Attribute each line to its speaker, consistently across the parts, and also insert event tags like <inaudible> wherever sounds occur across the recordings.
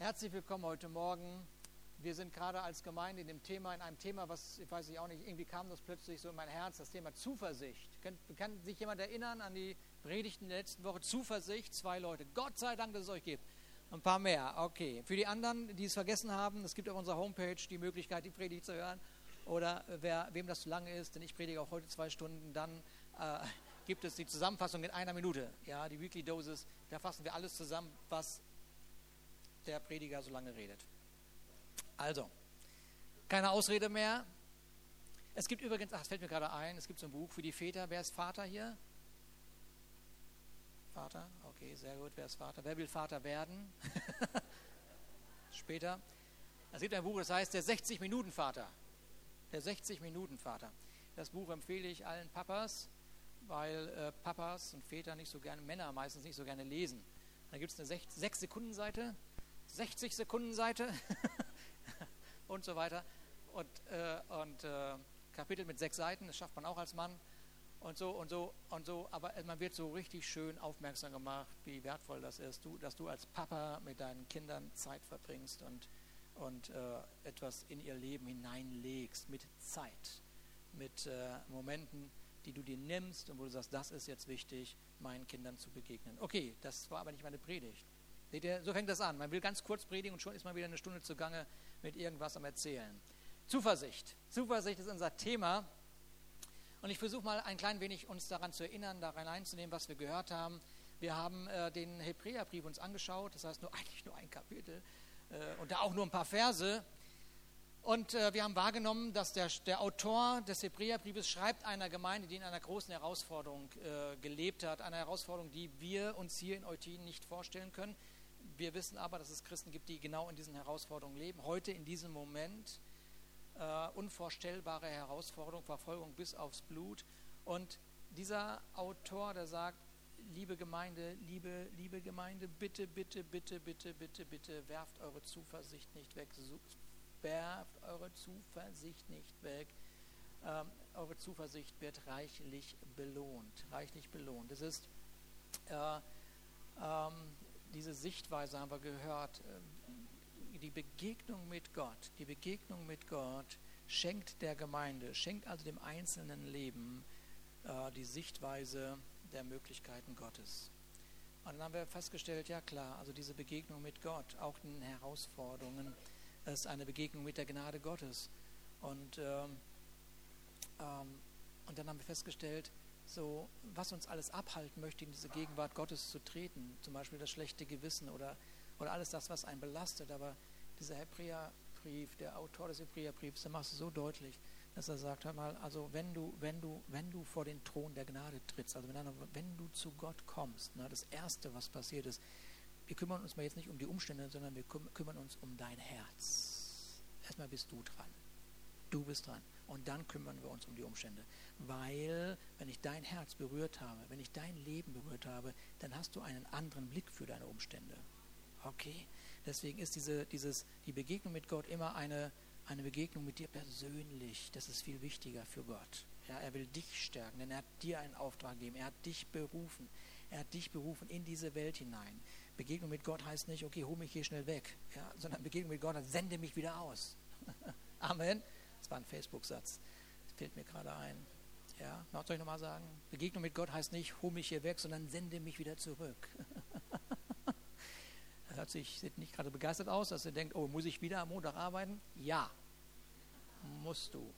Speaker 1: Herzlich willkommen heute Morgen. Wir sind gerade als Gemeinde in dem Thema, in einem Thema, was, ich weiß ich auch nicht, irgendwie kam das plötzlich so in mein Herz, das Thema Zuversicht. Kann, kann sich jemand erinnern an die Predigten der letzten Woche? Zuversicht, zwei Leute. Gott sei Dank, dass es euch gibt. Ein paar mehr, okay. Für die anderen, die es vergessen haben, es gibt auf unserer Homepage die Möglichkeit, die Predigt zu hören. Oder wer, wem das zu lange ist, denn ich predige auch heute zwei Stunden, dann äh, <laughs> gibt es die Zusammenfassung in einer Minute. Ja, die Weekly Doses, da fassen wir alles zusammen, was der Prediger so lange redet. Also, keine Ausrede mehr. Es gibt übrigens, ach, es fällt mir gerade ein, es gibt so ein Buch für die Väter. Wer ist Vater hier? Vater? Okay, sehr gut. Wer ist Vater? Wer will Vater werden? <laughs> Später. Es gibt ein Buch, das heißt Der 60-Minuten-Vater. Der 60-Minuten-Vater. Das Buch empfehle ich allen Papas, weil äh, Papas und Väter nicht so gerne, Männer meistens nicht so gerne lesen. Da gibt es eine 6-Sekunden-Seite, 60 Sekunden Seite <laughs> und so weiter. Und, äh, und äh, Kapitel mit sechs Seiten, das schafft man auch als Mann. Und so und so und so, aber man wird so richtig schön aufmerksam gemacht, wie wertvoll das ist, du, dass du als Papa mit deinen Kindern Zeit verbringst und, und äh, etwas in ihr Leben hineinlegst mit Zeit, mit äh, Momenten, die du dir nimmst und wo du sagst, das ist jetzt wichtig, meinen Kindern zu begegnen. Okay, das war aber nicht meine Predigt. Seht ihr, so fängt das an. Man will ganz kurz predigen und schon ist man wieder eine Stunde zugange mit irgendwas am Erzählen. Zuversicht. Zuversicht ist unser Thema. Und ich versuche mal ein klein wenig uns daran zu erinnern, daran einzunehmen, was wir gehört haben. Wir haben äh, den Hebräerbrief uns angeschaut, das heißt nur eigentlich nur ein Kapitel äh, und da auch nur ein paar Verse. Und äh, wir haben wahrgenommen, dass der, der Autor des Hebräerbriefes schreibt einer Gemeinde, die in einer großen Herausforderung äh, gelebt hat, eine Herausforderung, die wir uns hier in Eutin nicht vorstellen können. Wir wissen aber, dass es Christen gibt, die genau in diesen Herausforderungen leben. Heute in diesem Moment äh, unvorstellbare Herausforderung, Verfolgung bis aufs Blut. Und dieser Autor, der sagt, liebe Gemeinde, liebe, liebe Gemeinde, bitte, bitte, bitte, bitte, bitte, bitte, werft eure Zuversicht nicht weg, werft eure Zuversicht nicht weg. Ähm, eure Zuversicht wird reichlich belohnt, reichlich belohnt. Es ist äh, ähm, diese Sichtweise haben wir gehört. Ähm, die Begegnung mit Gott, die Begegnung mit Gott schenkt der Gemeinde, schenkt also dem einzelnen Leben äh, die Sichtweise der Möglichkeiten Gottes. Und dann haben wir festgestellt, ja klar, also diese Begegnung mit Gott, auch den Herausforderungen, ist eine Begegnung mit der Gnade Gottes. Und, ähm, ähm, und dann haben wir festgestellt, so, was uns alles abhalten möchte, in diese Gegenwart Gottes zu treten, zum Beispiel das schlechte Gewissen oder, oder alles das, was einen belastet. Aber dieser Hebräerbrief, der Autor des Hebräerbriefs, der macht es so deutlich, dass er sagt, hör mal, also wenn du, wenn du, wenn du vor den Thron der Gnade trittst, also wenn, wenn du zu Gott kommst, na, das Erste, was passiert ist, wir kümmern uns mal jetzt nicht um die Umstände, sondern wir kümmern uns um dein Herz. Erstmal bist du dran. Du bist dran. Und dann kümmern wir uns um die Umstände. Weil, wenn ich dein Herz berührt habe, wenn ich dein Leben berührt habe, dann hast du einen anderen Blick für deine Umstände. Okay? Deswegen ist diese, dieses, die Begegnung mit Gott immer eine, eine Begegnung mit dir persönlich. Das ist viel wichtiger für Gott. Ja, er will dich stärken, denn er hat dir einen Auftrag gegeben. Er hat dich berufen. Er hat dich berufen in diese Welt hinein. Begegnung mit Gott heißt nicht, okay, hol mich hier schnell weg, ja, sondern Begegnung mit Gott heißt, sende mich wieder aus. <laughs> Amen. War ein Facebook-Satz. Das fällt mir gerade ein. Ja, soll ich nochmal sagen? Begegnung mit Gott heißt nicht, hol mich hier weg, sondern sende mich wieder zurück. <laughs> das hört sich, sieht nicht gerade begeistert aus, dass ihr denkt, oh, muss ich wieder am Montag arbeiten? Ja, musst du.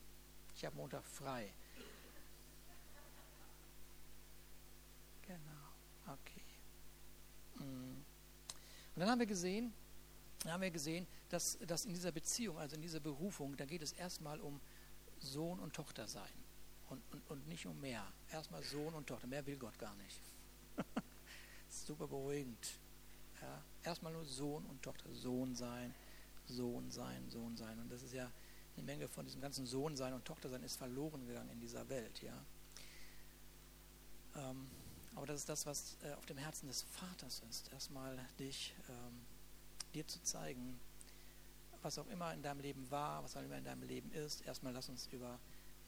Speaker 1: Ich habe Montag frei. Genau, okay. Mm. Und dann haben wir gesehen, dann haben wir gesehen, dass, dass in dieser Beziehung, also in dieser Berufung, da geht es erstmal um Sohn und Tochter sein und, und, und nicht um mehr. Erstmal Sohn und Tochter, mehr will Gott gar nicht. <laughs> super beruhigend. Ja, erstmal nur Sohn und Tochter, Sohn sein, Sohn sein, Sohn sein. Und das ist ja eine Menge von diesem ganzen Sohn sein und Tochter sein ist verloren gegangen in dieser Welt. Ja. Ähm, aber das ist das, was äh, auf dem Herzen des Vaters ist. Erstmal dich, ähm, dir zu zeigen, was auch immer in deinem Leben war, was auch immer in deinem Leben ist. Erstmal lass uns über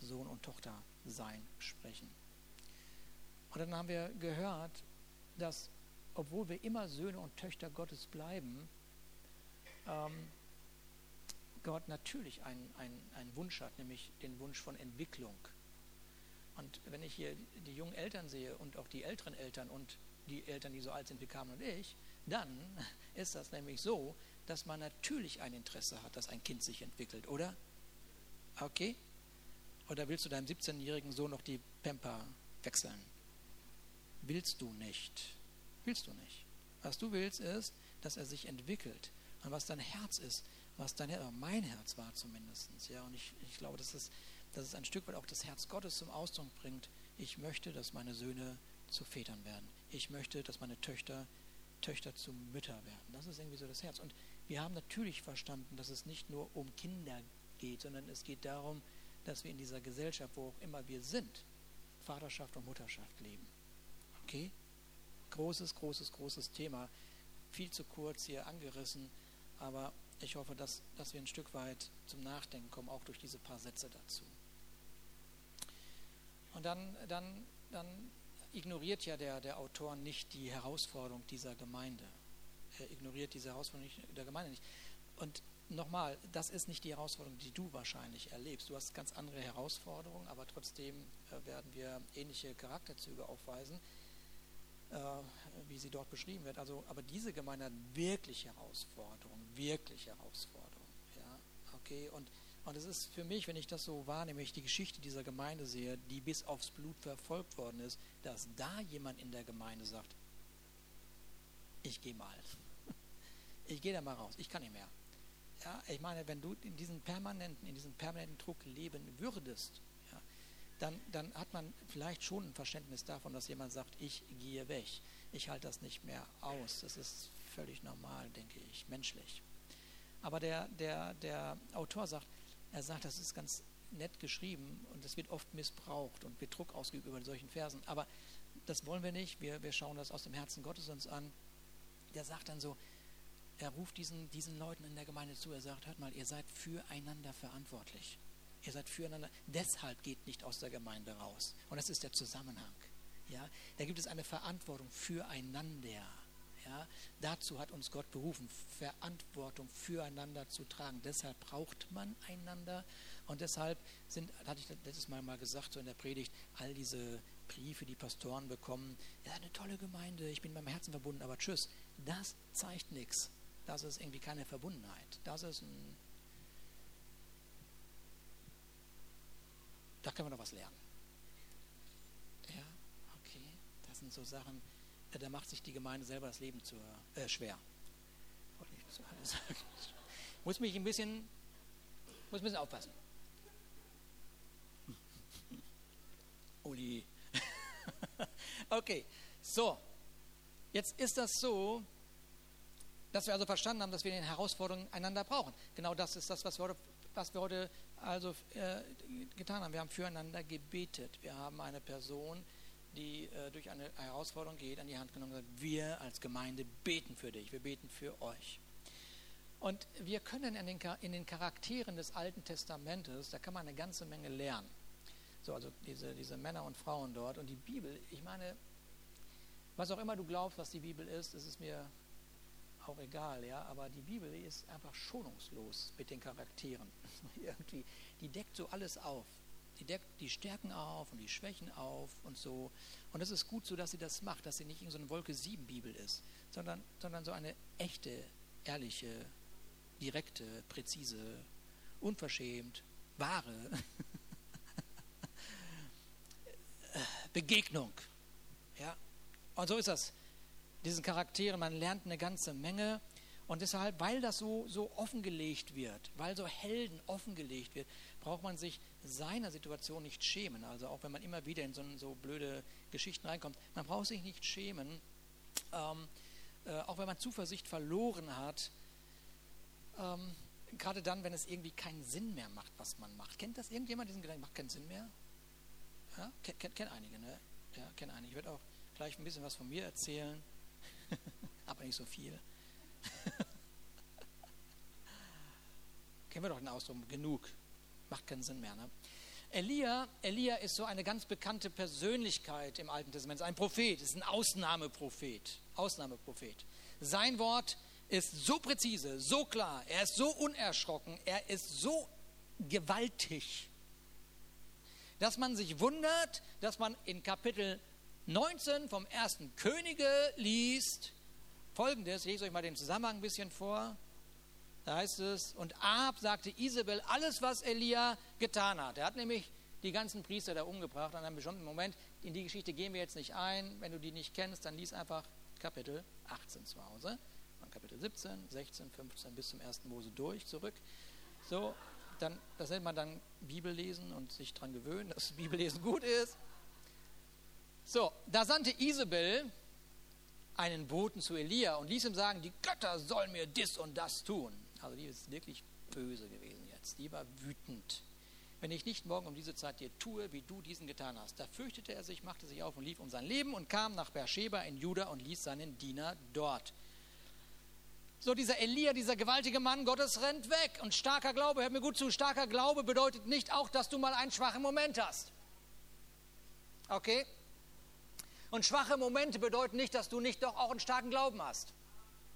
Speaker 1: Sohn und Tochter sein sprechen. Und dann haben wir gehört, dass obwohl wir immer Söhne und Töchter Gottes bleiben, ähm, Gott natürlich einen, einen, einen Wunsch hat, nämlich den Wunsch von Entwicklung. Und wenn ich hier die jungen Eltern sehe und auch die älteren Eltern und die Eltern, die so alt sind wie Carmen und ich, dann ist das nämlich so, dass man natürlich ein Interesse hat, dass ein Kind sich entwickelt, oder? Okay? Oder willst du deinem 17-jährigen Sohn noch die Pamper wechseln? Willst du nicht. Willst du nicht. Was du willst ist, dass er sich entwickelt. Und was dein Herz ist, was dein Herz, mein Herz war zumindest. Ja, und ich, ich glaube, dass es, dass es ein Stück weit auch das Herz Gottes zum Ausdruck bringt. Ich möchte, dass meine Söhne zu Vätern werden. Ich möchte, dass meine Töchter Töchter zu Mütter werden. Das ist irgendwie so das Herz. Und wir haben natürlich verstanden, dass es nicht nur um Kinder geht, sondern es geht darum, dass wir in dieser Gesellschaft, wo auch immer wir sind, Vaterschaft und Mutterschaft leben. Okay? Großes, großes, großes Thema. Viel zu kurz hier angerissen, aber ich hoffe, dass, dass wir ein Stück weit zum Nachdenken kommen, auch durch diese paar Sätze dazu. Und dann, dann, dann ignoriert ja der, der Autor nicht die Herausforderung dieser Gemeinde. Er ignoriert diese Herausforderung der Gemeinde nicht. Und nochmal, das ist nicht die Herausforderung, die du wahrscheinlich erlebst. Du hast ganz andere Herausforderungen, aber trotzdem äh, werden wir ähnliche Charakterzüge aufweisen, äh, wie sie dort beschrieben wird. Also, aber diese Gemeinde hat wirklich Herausforderungen, wirklich Herausforderungen. Ja, okay. Und und es ist für mich, wenn ich das so wahrnehme, ich die Geschichte dieser Gemeinde sehe, die bis aufs Blut verfolgt worden ist, dass da jemand in der Gemeinde sagt, ich gehe mal. <laughs> Ich gehe da mal raus, ich kann nicht mehr. Ja, ich meine, wenn du in diesem permanenten, in diesem permanenten Druck leben würdest, ja, dann, dann hat man vielleicht schon ein Verständnis davon, dass jemand sagt, ich gehe weg. Ich halte das nicht mehr aus. Das ist völlig normal, denke ich, menschlich. Aber der, der, der Autor sagt, er sagt, das ist ganz nett geschrieben und es wird oft missbraucht und wird Druck ausgeübt über solchen Versen. Aber das wollen wir nicht. Wir, wir schauen das aus dem Herzen Gottes uns an. Der sagt dann so, er ruft diesen, diesen Leuten in der Gemeinde zu, er sagt, hört mal, ihr seid füreinander verantwortlich. Ihr seid füreinander. Deshalb geht nicht aus der Gemeinde raus. Und das ist der Zusammenhang. Ja, da gibt es eine Verantwortung füreinander. Ja, dazu hat uns Gott berufen, Verantwortung füreinander zu tragen. Deshalb braucht man einander und deshalb sind, hatte ich letztes Mal mal gesagt, so in der Predigt, all diese Briefe, die Pastoren bekommen, ja, eine tolle Gemeinde, ich bin beim Herzen verbunden, aber tschüss, das zeigt nichts. Das ist irgendwie keine Verbundenheit. Das ist ein. Da können wir noch was lernen. Ja, okay. Das sind so Sachen, da macht sich die Gemeinde selber das Leben zu, äh, schwer. Wollte ich so sagen. <laughs> Muss mich ein bisschen, muss ein bisschen aufpassen. <laughs> Uli. <laughs> okay, so. Jetzt ist das so, dass wir also verstanden haben, dass wir in den Herausforderungen einander brauchen. Genau das ist das, was wir heute, was wir heute also äh, getan haben. Wir haben füreinander gebetet. Wir haben eine Person, die äh, durch eine Herausforderung geht, an die Hand genommen sagt, wir als Gemeinde beten für dich, wir beten für euch. Und wir können in den, in den Charakteren des Alten Testamentes, da kann man eine ganze Menge lernen. So, also diese, diese Männer und Frauen dort. Und die Bibel, ich meine, was auch immer du glaubst, was die Bibel ist, ist es mir auch egal, ja, aber die Bibel ist einfach schonungslos mit den Charakteren. <laughs> Irgendwie, die deckt so alles auf die deckt die Stärken auf und die Schwächen auf und so. Und es ist gut so, dass sie das macht, dass sie nicht in so eine Wolke 7 Bibel ist, sondern, sondern so eine echte, ehrliche, direkte, präzise, unverschämt, wahre <laughs> Begegnung. Ja? Und so ist das. Diesen Charakteren, man lernt eine ganze Menge. Und deshalb, weil das so, so offengelegt wird, weil so Helden offengelegt wird, braucht man sich seiner Situation nicht schämen. Also auch wenn man immer wieder in so, so blöde Geschichten reinkommt, man braucht sich nicht schämen, ähm, äh, auch wenn man Zuversicht verloren hat. Ähm, gerade dann, wenn es irgendwie keinen Sinn mehr macht, was man macht. Kennt das irgendjemand, diesen Gedanken, macht keinen Sinn mehr? Ja? Kennt, kennt, kennt einige, ne? Ja, kennt einige. Ich werde auch gleich ein bisschen was von mir erzählen, <laughs> aber nicht so viel. <laughs> Kennen wir doch den Ausdruck, genug macht keinen Sinn mehr. Ne? Elia, Elia ist so eine ganz bekannte Persönlichkeit im Alten Testament, ein Prophet, ist ein Ausnahmeprophet, Ausnahmeprophet. Sein Wort ist so präzise, so klar, er ist so unerschrocken, er ist so gewaltig, dass man sich wundert, dass man in Kapitel 19 vom ersten Könige liest, folgendes, ich lese euch mal den Zusammenhang ein bisschen vor. Da heißt es, und Ab sagte Isabel alles, was Elia getan hat. Er hat nämlich die ganzen Priester da umgebracht an einem bestimmten Moment. In die Geschichte gehen wir jetzt nicht ein. Wenn du die nicht kennst, dann lies einfach Kapitel 18 zu Hause. Von Kapitel 17, 16, 15 bis zum 1. Mose durch, zurück. So, dann, das nennt man dann Bibellesen und sich daran gewöhnen, dass <laughs> Bibellesen gut ist. So, da sandte Isabel einen Boten zu Elia und ließ ihm sagen, die Götter sollen mir dies und das tun. Also die ist wirklich böse gewesen jetzt. Die war wütend. Wenn ich nicht morgen um diese Zeit dir tue, wie du diesen getan hast. Da fürchtete er sich, machte sich auf und lief um sein Leben und kam nach Beersheba in Juda und ließ seinen Diener dort. So, dieser Elia, dieser gewaltige Mann Gottes rennt weg. Und starker Glaube, hört mir gut zu, starker Glaube bedeutet nicht auch, dass du mal einen schwachen Moment hast. Okay? Und schwache Momente bedeuten nicht, dass du nicht doch auch einen starken Glauben hast.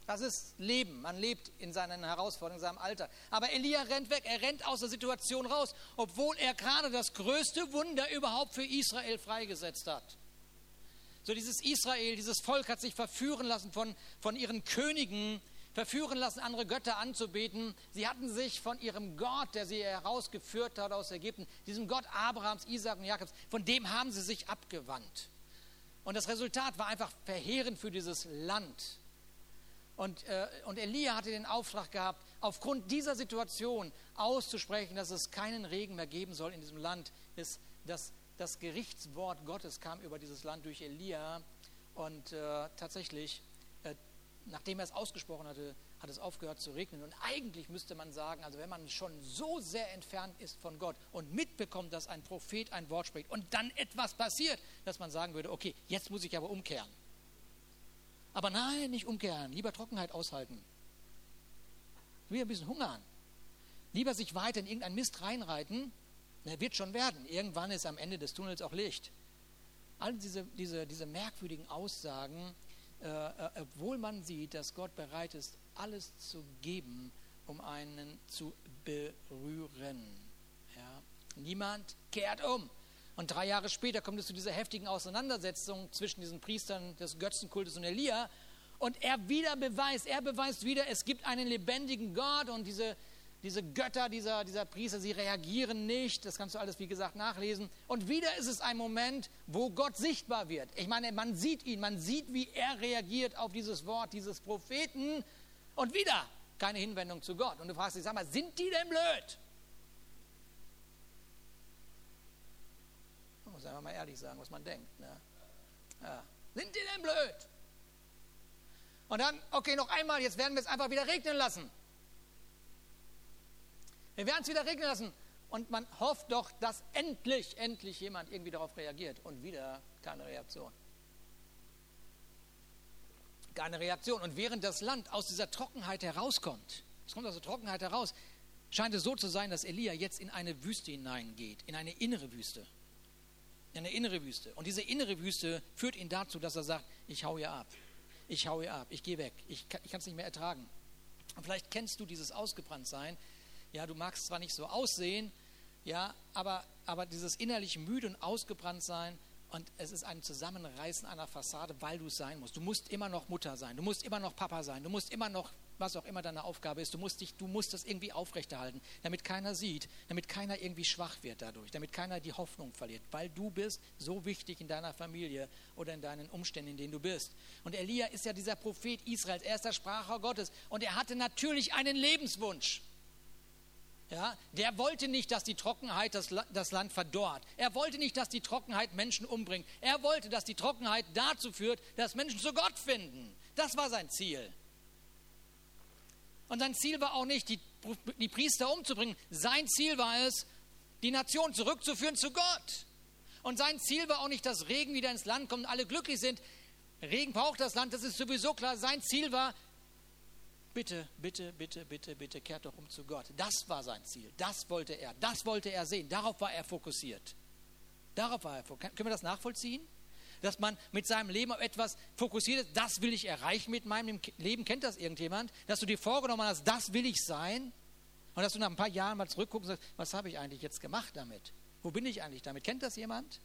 Speaker 1: Das ist Leben. Man lebt in seinen Herausforderungen, in seinem Alter. Aber Elia rennt weg. Er rennt aus der Situation raus, obwohl er gerade das größte Wunder überhaupt für Israel freigesetzt hat. So dieses Israel, dieses Volk hat sich verführen lassen von, von ihren Königen, verführen lassen, andere Götter anzubeten. Sie hatten sich von ihrem Gott, der sie herausgeführt hat aus Ägypten, diesem Gott Abrahams, Isaak und Jakobs, von dem haben sie sich abgewandt. Und das Resultat war einfach verheerend für dieses Land. Und, äh, und Elia hatte den Auftrag gehabt, aufgrund dieser Situation auszusprechen, dass es keinen Regen mehr geben soll in diesem Land. Ist, dass das Gerichtswort Gottes kam über dieses Land durch Elia. Und äh, tatsächlich, äh, nachdem er es ausgesprochen hatte, hat es aufgehört zu regnen. Und eigentlich müsste man sagen, also wenn man schon so sehr entfernt ist von Gott und mitbekommt, dass ein Prophet ein Wort spricht und dann etwas passiert, dass man sagen würde, okay, jetzt muss ich aber umkehren. Aber nein, nicht umkehren, lieber Trockenheit aushalten. Wieder ein bisschen hungern. Lieber sich weiter in irgendein Mist reinreiten, der wird schon werden. Irgendwann ist am Ende des Tunnels auch Licht. All diese, diese, diese merkwürdigen Aussagen, äh, äh, obwohl man sieht, dass Gott bereit ist, alles zu geben, um einen zu berühren. Ja. Niemand kehrt um. Und drei Jahre später kommt es zu dieser heftigen Auseinandersetzung zwischen diesen Priestern des Götzenkultes und Elia. Und er wieder beweist, er beweist wieder, es gibt einen lebendigen Gott und diese, diese Götter dieser, dieser Priester, sie reagieren nicht. Das kannst du alles, wie gesagt, nachlesen. Und wieder ist es ein Moment, wo Gott sichtbar wird. Ich meine, man sieht ihn, man sieht, wie er reagiert auf dieses Wort dieses Propheten. Und wieder keine Hinwendung zu Gott. Und du fragst dich, sag mal, sind die denn blöd? Muss einfach mal ehrlich sagen, was man denkt. Ne? Ja. Sind die denn blöd? Und dann, okay, noch einmal, jetzt werden wir es einfach wieder regnen lassen. Wir werden es wieder regnen lassen. Und man hofft doch, dass endlich, endlich jemand irgendwie darauf reagiert. Und wieder keine Reaktion keine Reaktion. Und während das Land aus dieser Trockenheit herauskommt, es kommt aus der Trockenheit heraus, scheint es so zu sein, dass Elia jetzt in eine Wüste hineingeht, in eine innere Wüste. In eine innere Wüste. Und diese innere Wüste führt ihn dazu, dass er sagt, ich hau hier ab. Ich hau hier ab. Ich gehe weg. Ich kann es nicht mehr ertragen. Und vielleicht kennst du dieses Ausgebranntsein. Ja, du magst zwar nicht so aussehen, ja, aber, aber dieses innerlich müde und ausgebrannt sein, und es ist ein Zusammenreißen einer Fassade, weil du es sein musst. Du musst immer noch Mutter sein, du musst immer noch Papa sein, du musst immer noch, was auch immer deine Aufgabe ist, du musst, dich, du musst das irgendwie aufrechterhalten, damit keiner sieht, damit keiner irgendwie schwach wird dadurch, damit keiner die Hoffnung verliert, weil du bist so wichtig in deiner Familie oder in deinen Umständen, in denen du bist. Und Elia ist ja dieser Prophet Israels, er ist der Spracher Gottes und er hatte natürlich einen Lebenswunsch. Ja, der wollte nicht, dass die Trockenheit das, das Land verdorrt. Er wollte nicht, dass die Trockenheit Menschen umbringt. Er wollte, dass die Trockenheit dazu führt, dass Menschen zu Gott finden. Das war sein Ziel. Und sein Ziel war auch nicht, die, die Priester umzubringen. Sein Ziel war es, die Nation zurückzuführen zu Gott. Und sein Ziel war auch nicht, dass Regen wieder ins Land kommt und alle glücklich sind. Regen braucht das Land, das ist sowieso klar. Sein Ziel war, bitte, bitte, bitte, bitte, bitte, kehrt doch um zu Gott. Das war sein Ziel. Das wollte er. Das wollte er sehen. Darauf war er fokussiert. Darauf war er fokussiert. Können wir das nachvollziehen? Dass man mit seinem Leben auf etwas fokussiert ist, das will ich erreichen mit meinem Leben. Kennt das irgendjemand? Dass du dir vorgenommen hast, das will ich sein. Und dass du nach ein paar Jahren mal zurückguckst und sagst, was habe ich eigentlich jetzt gemacht damit? Wo bin ich eigentlich damit? Kennt das jemand?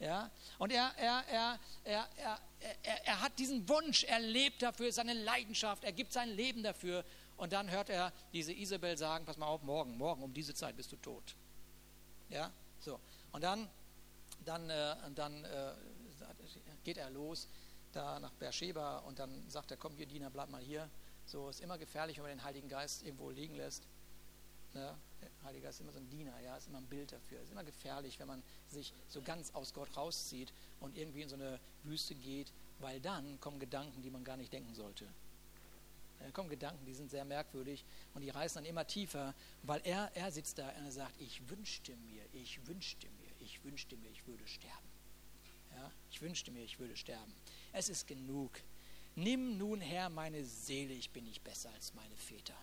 Speaker 1: Ja? Und er, er, er, er, er, er, er hat diesen Wunsch, er lebt dafür, seine Leidenschaft, er gibt sein Leben dafür. Und dann hört er diese Isabel sagen, pass mal auf, morgen, morgen um diese Zeit bist du tot. Ja, so. Und dann, dann, äh, dann äh, geht er los da nach Beersheba und dann sagt er, komm hier Diener, bleib mal hier. So ist immer gefährlich, wenn man den Heiligen Geist irgendwo liegen lässt. Ne? Der Heilige Geist ist immer so ein Diener, ja, ist immer ein Bild dafür. Es ist immer gefährlich, wenn man sich so ganz aus Gott rauszieht und irgendwie in so eine Wüste geht, weil dann kommen Gedanken, die man gar nicht denken sollte. Da kommen Gedanken, die sind sehr merkwürdig und die reißen dann immer tiefer, weil er, er sitzt da und er sagt, ich wünschte mir, ich wünschte mir, ich wünschte mir, ich würde sterben. Ja, ich wünschte mir, ich würde sterben. Es ist genug. Nimm nun her meine Seele, ich bin nicht besser als meine Väter.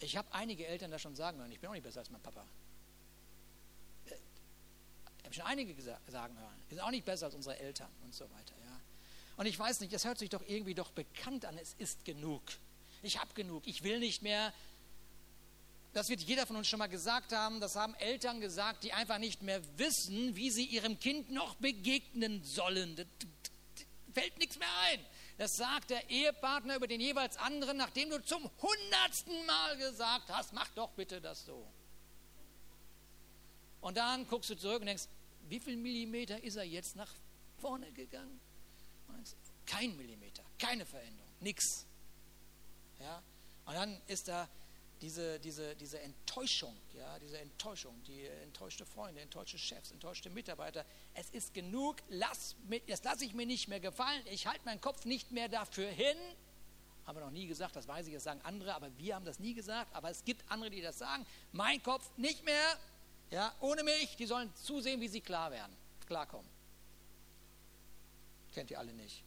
Speaker 1: Ich habe einige Eltern da schon sagen hören, ich bin auch nicht besser als mein Papa. Äh, ich habe schon einige sagen hören, wir sind auch nicht besser als unsere Eltern und so weiter. Ja. Und ich weiß nicht, das hört sich doch irgendwie doch bekannt an, es ist genug. Ich habe genug, ich will nicht mehr. Das wird jeder von uns schon mal gesagt haben, das haben Eltern gesagt, die einfach nicht mehr wissen, wie sie ihrem Kind noch begegnen sollen. Da fällt nichts mehr ein. Das sagt der Ehepartner über den jeweils anderen, nachdem du zum hundertsten Mal gesagt hast, mach doch bitte das so. Und dann guckst du zurück und denkst, wie viel Millimeter ist er jetzt nach vorne gegangen? Kein Millimeter, keine Veränderung, nichts. Ja? Und dann ist da diese, diese, diese Enttäuschung, ja, diese Enttäuschung, die enttäuschte Freunde, enttäuschte Chefs, enttäuschte Mitarbeiter. Es ist genug, lass, das lasse ich mir nicht mehr gefallen, ich halte meinen Kopf nicht mehr dafür hin. Haben wir noch nie gesagt, das weiß ich, das sagen andere, aber wir haben das nie gesagt. Aber es gibt andere, die das sagen. Mein Kopf nicht mehr, ja, ohne mich, die sollen zusehen, wie sie klar werden, klarkommen. Kennt ihr alle nicht.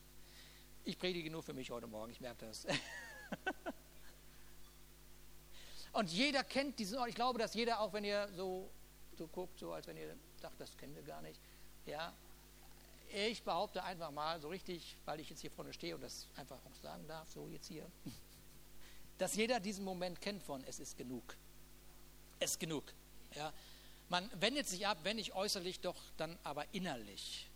Speaker 1: Ich predige nur für mich heute Morgen, ich merke das. <laughs> Und jeder kennt diesen Ort. Ich glaube, dass jeder, auch wenn ihr so, so guckt, so als wenn ihr sagt, das kennen wir gar nicht. Ja, ich behaupte einfach mal, so richtig, weil ich jetzt hier vorne stehe und das einfach auch sagen darf, so jetzt hier, <laughs> dass jeder diesen Moment kennt von, es ist genug. Es ist genug. Ja. Man wendet sich ab, wenn nicht äußerlich, doch dann aber innerlich.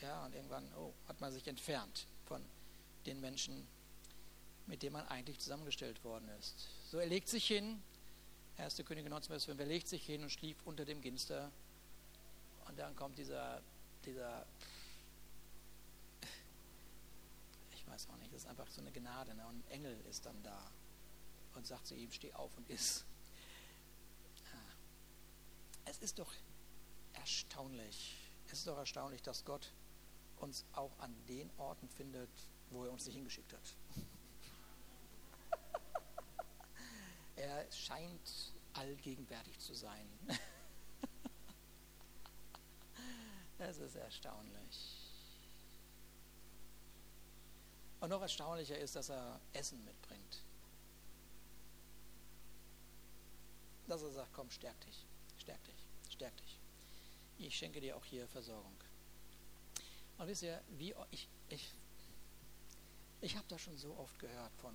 Speaker 1: Ja, und irgendwann oh, hat man sich entfernt von den Menschen, mit denen man eigentlich zusammengestellt worden ist. So, er legt sich hin, 1. Könige 19, Vers 5, er legt sich hin und schlief unter dem Ginster. Und dann kommt dieser, dieser, ich weiß auch nicht, das ist einfach so eine Gnade. Ne? Und ein Engel ist dann da und sagt zu ihm, steh auf und iss. Es ist doch erstaunlich, es ist doch erstaunlich, dass Gott uns auch an den Orten findet, wo er uns nicht hingeschickt hat. Er scheint allgegenwärtig zu sein. <laughs> Es ist erstaunlich. Und noch erstaunlicher ist, dass er Essen mitbringt. Dass er sagt, komm, stärk dich, stärk dich, stärk dich. Ich schenke dir auch hier Versorgung. Und wisst ihr, wie ich, ich, ich habe das schon so oft gehört von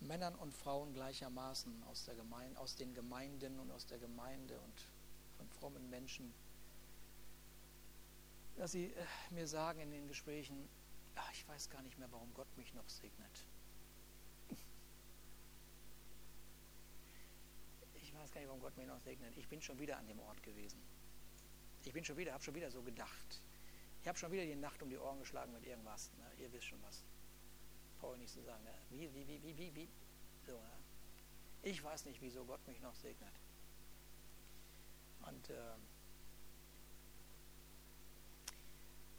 Speaker 1: Männern und Frauen gleichermaßen aus, der Gemeinde, aus den Gemeinden und aus der Gemeinde und von frommen Menschen, dass sie äh, mir sagen in den Gesprächen, ach, ich weiß gar nicht mehr, warum Gott mich noch segnet. <laughs> Ich weiß gar nicht, warum Gott mich noch segnet. Ich bin schon wieder an dem Ort gewesen. Ich bin schon wieder, habe schon wieder so gedacht. Ich habe schon wieder die Nacht um die Ohren geschlagen mit irgendwas. Ne? Ihr wisst schon was brauche ich nicht zu sagen. Wie, wie, wie, wie, wie, wie. So, ne? Ich weiß nicht, wieso Gott mich noch segnet. Und äh,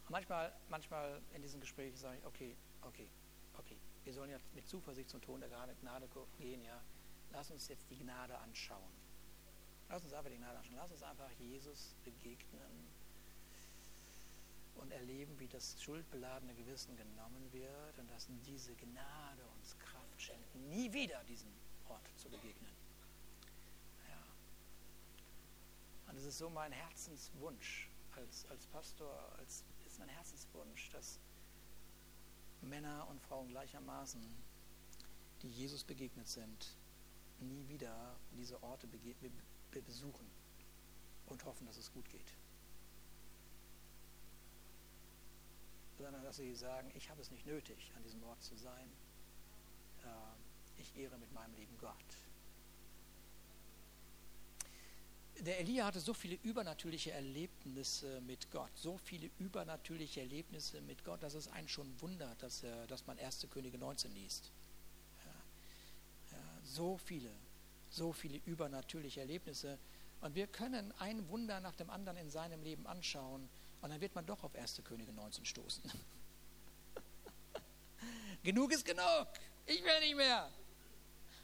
Speaker 1: manchmal, manchmal in diesen Gesprächen sage ich, okay, okay, okay, wir sollen ja mit Zuversicht zum Ton der Gnade gehen, ja. Lass uns jetzt die Gnade anschauen. Lass uns einfach die Gnade anschauen. Lass uns einfach Jesus begegnen und erleben, wie das schuldbeladene Gewissen genommen wird und dass diese Gnade uns Kraft schenkt, nie wieder diesem Ort zu begegnen. Ja. Und es ist so mein Herzenswunsch, als, als Pastor, als ist mein Herzenswunsch, dass Männer und Frauen gleichermaßen, die Jesus begegnet sind, nie wieder diese Orte besuchen und hoffen, dass es gut geht. Sondern dass sie sagen, ich habe es nicht nötig, an diesem Ort zu sein. Ich ehre mit meinem lieben Gott. Der Elia hatte so viele übernatürliche Erlebnisse mit Gott, so viele übernatürliche Erlebnisse mit Gott, dass es einen schon wundert, dass, er, dass man 1. Könige 19 liest. Ja, ja, so viele, so viele übernatürliche Erlebnisse. Und wir können ein Wunder nach dem anderen in seinem Leben anschauen und dann wird man doch auf 1. Könige 19 stoßen. <laughs> genug ist genug. Ich will nicht mehr.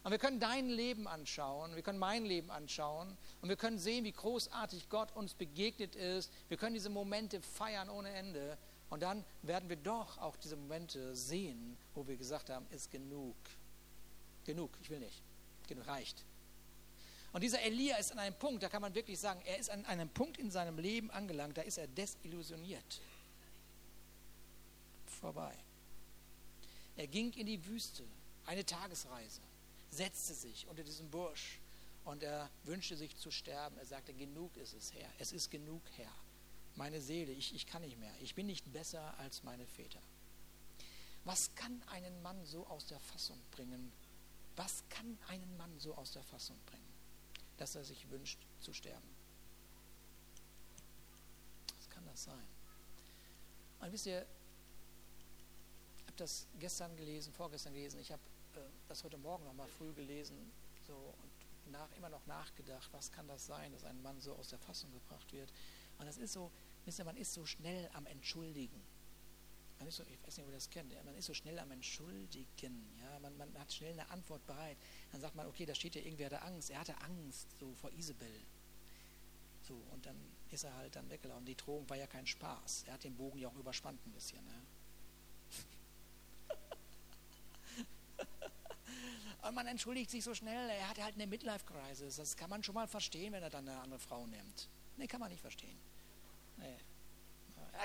Speaker 1: Und wir können dein Leben anschauen, wir können mein Leben anschauen und wir können sehen, wie großartig Gott uns begegnet ist. Wir können diese Momente feiern ohne Ende. Und dann werden wir doch auch diese Momente sehen, wo wir gesagt haben, ist genug. Genug, ich will nicht. Genug reicht. Und dieser Elia ist an einem Punkt, da kann man wirklich sagen, er ist an einem Punkt in seinem Leben angelangt, da ist er desillusioniert. Vorbei. Er ging in die Wüste, eine Tagesreise setzte sich unter diesem Bursch und er wünschte sich zu sterben. Er sagte, genug ist es, Herr. Es ist genug, Herr. Meine Seele, ich, ich kann nicht mehr. Ich bin nicht besser als meine Väter. Was kann einen Mann so aus der Fassung bringen? Was kann einen Mann so aus der Fassung bringen, dass er sich wünscht zu sterben? Was kann das sein? Und wisst ihr, ich habe das gestern gelesen, vorgestern gelesen, ich habe das heute Morgen noch mal früh gelesen so, und nach, immer noch nachgedacht, was kann das sein, dass ein Mann so aus der Fassung gebracht wird. Und das ist so, wisst ihr, man ist so schnell am Entschuldigen. Man ist so, ich weiß nicht, ob ihr das kennt, man ist so schnell am Entschuldigen. Ja, man, man hat schnell eine Antwort bereit. Dann sagt man, okay, da steht ja irgendwer der Angst. Er hatte Angst so vor Isabel. So, und dann ist er halt dann weggelaufen. Die Drohung war ja kein Spaß. Er hat den Bogen ja auch überspannt ein bisschen. Ja. <laughs> Und man entschuldigt sich so schnell, er hatte halt eine Midlife-Crisis. Das kann man schon mal verstehen, wenn er dann eine andere Frau nimmt. Nee, kann man nicht verstehen. Nee.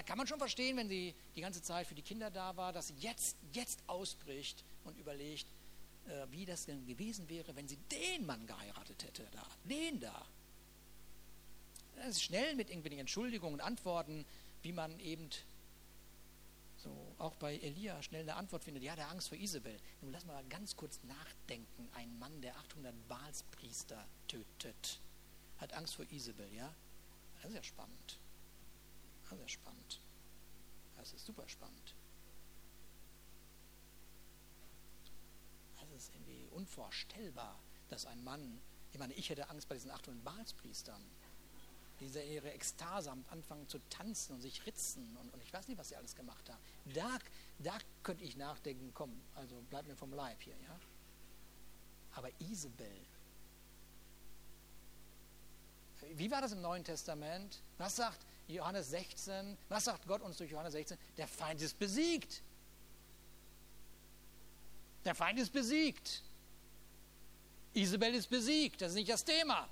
Speaker 1: Kann man schon verstehen, wenn sie die ganze Zeit für die Kinder da war, dass sie jetzt, jetzt ausbricht und überlegt, äh, wie das denn gewesen wäre, wenn sie den Mann geheiratet hätte, da, den da. Das ist schnell mit irgendwelchen Entschuldigungen und Antworten, wie man eben so auch bei Elia schnell eine Antwort findet, ja, der Angst vor Isabel. Nun lass mal ganz kurz nachdenken. Ein Mann, der 800 Baalspriester tötet, hat Angst vor Isabel, ja? Das ist ja spannend. Ist ja spannend. Das ist super spannend. Das ist irgendwie unvorstellbar, dass ein Mann, ich meine, ich hätte Angst bei diesen 800 Baalspriestern diese ihre Ekstase anfangen zu tanzen und sich ritzen und, und, ich weiß nicht, was sie alles gemacht haben. Da, da könnte ich nachdenken, komm, also bleib mir vom Leib hier, ja. Aber Isabel, wie war das im Neuen Testament? Was sagt Johannes 16? Was sagt Gott uns durch Johannes 16? Der Feind ist besiegt. Der Feind ist besiegt. Isabel ist besiegt. Das ist nicht das Thema.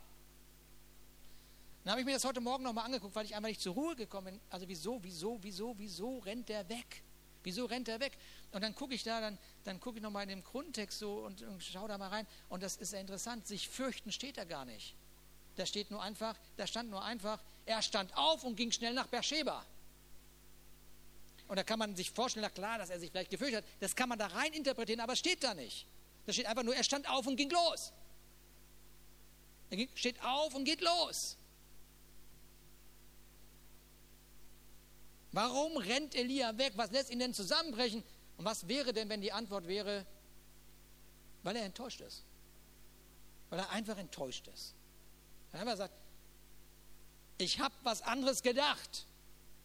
Speaker 1: Dann habe ich mir das heute Morgen nochmal angeguckt, weil ich einfach nicht zur Ruhe gekommen bin. Also wieso, wieso, wieso, wieso rennt der weg? Wieso rennt er weg? Und dann gucke ich da, dann, dann gucke ich nochmal in den Grundtext so und, und schaue da mal rein. Und das ist ja interessant. Sich fürchten steht da gar nicht. Da steht nur einfach, da stand nur einfach, er stand auf und ging schnell nach Beersheba. Und da kann man sich vorstellen, na klar, dass er sich vielleicht gefürchtet hat. Das kann man da rein interpretieren, aber es steht da nicht. Da steht einfach nur, er stand auf und ging los. Er steht auf und geht los. Warum rennt Elia weg? Was lässt ihn denn zusammenbrechen? Und was wäre denn, wenn die Antwort wäre, weil er enttäuscht ist? Weil er einfach enttäuscht ist. Dann haben wir gesagt, ich habe was anderes gedacht.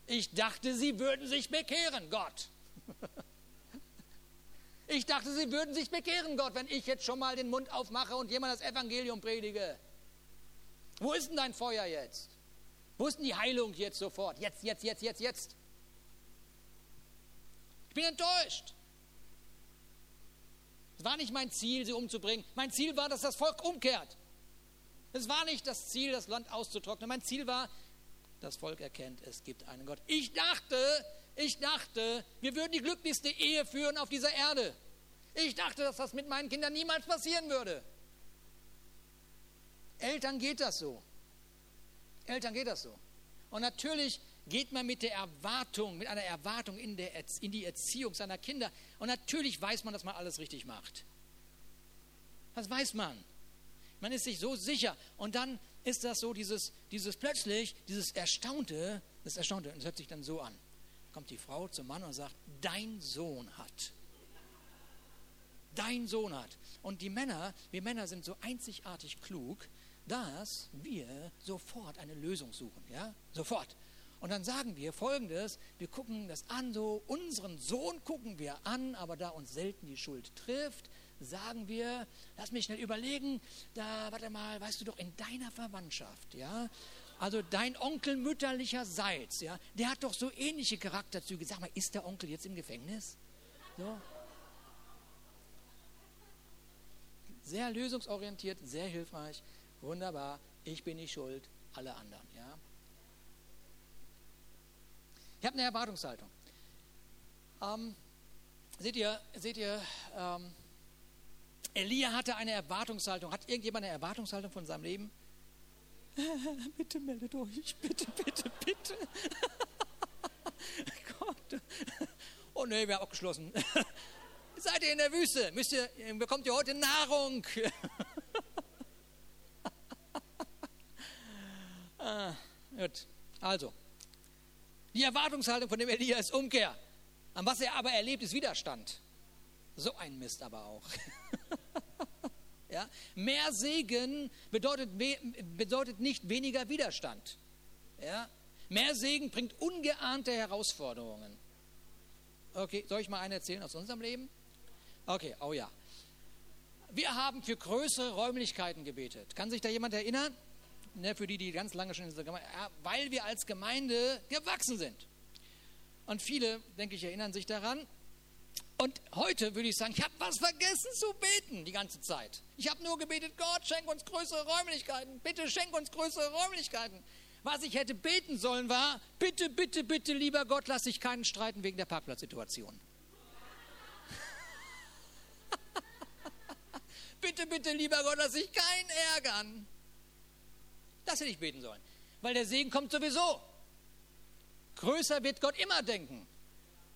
Speaker 1: Ich dachte, sie würden sich bekehren, Gott. Ich dachte, sie würden sich bekehren, Gott, wenn ich jetzt schon mal den Mund aufmache und jemand das Evangelium predige. Wo ist denn dein Feuer jetzt? Wo ist denn die Heilung jetzt sofort? Jetzt, jetzt, jetzt, jetzt, jetzt. Ich bin enttäuscht. Es war nicht mein Ziel, sie umzubringen. Mein Ziel war, dass das Volk umkehrt. Es war nicht das Ziel, das Land auszutrocknen. Mein Ziel war, Das Volk erkennt, es gibt einen Gott. Ich dachte, ich dachte, wir würden die glücklichste Ehe führen auf dieser Erde. Ich dachte, dass das mit meinen Kindern niemals passieren würde. Eltern geht das so. Eltern geht das so. Und natürlich geht man mit der Erwartung, mit einer Erwartung in, der, in die Erziehung seiner Kinder. Und natürlich weiß man, dass man alles richtig macht. Das weiß man. Man ist sich so sicher. Und dann ist das so, dieses, dieses plötzlich, dieses Erstaunte, das Erstaunte, und es hört sich dann so an. Kommt die Frau zum Mann und sagt, dein Sohn hat. Dein Sohn hat. Und die Männer, wir Männer sind so einzigartig klug, dass wir sofort eine Lösung suchen. Ja? Sofort. Und dann sagen wir folgendes: Wir gucken das an, so unseren Sohn gucken wir an, aber da uns selten die Schuld trifft, sagen wir, lass mich schnell überlegen, da, warte mal, weißt du doch, in deiner Verwandtschaft, ja, also dein Onkel mütterlicherseits, ja, der hat doch so ähnliche Charakterzüge. Sag mal, ist der Onkel jetzt im Gefängnis? So. Sehr lösungsorientiert, sehr hilfreich, wunderbar. Ich bin nicht schuld, alle anderen, ja. Ich habe eine Erwartungshaltung. Ähm, seht ihr, seht ihr, ähm, Elia hatte eine Erwartungshaltung. Hat irgendjemand eine Erwartungshaltung von seinem Leben? <laughs> bitte meldet euch, bitte, bitte, bitte. <laughs> Gott. Oh nee, wir haben abgeschlossen. <laughs> Seid ihr in der Wüste? Müsst ihr, bekommt ihr heute Nahrung? ah, gut. Also, die Erwartungshaltung von dem Elia ist Umkehr. An was er aber erlebt, ist Widerstand. So ein Mist aber auch. <laughs> Ja? Mehr Segen bedeutet, bedeutet nicht weniger Widerstand. Ja? Mehr Segen bringt ungeahnte Herausforderungen. Okay, soll ich mal eine erzählen aus unserem Leben? Okay, oh ja. Wir haben für größere Räumlichkeiten gebetet. Kann sich da jemand erinnern? Ne, für die, die ganz lange schon in dieser Gemeinde, ja, weil wir als Gemeinde gewachsen sind. Und viele, denke ich, erinnern sich daran. Und heute würde ich sagen, ich habe was vergessen zu beten die ganze Zeit. Ich habe nur gebetet, Gott, schenk uns größere Räumlichkeiten. Bitte schenk uns größere Räumlichkeiten. Was ich hätte beten sollen war, bitte, bitte, bitte, lieber Gott, lass dich keinen streiten wegen der Parkplatzsituation. <laughs> bitte, bitte, lieber Gott, lass dich keinen ärgern. Das hätte ich beten sollen. Weil der Segen kommt sowieso. Größer wird Gott immer denken.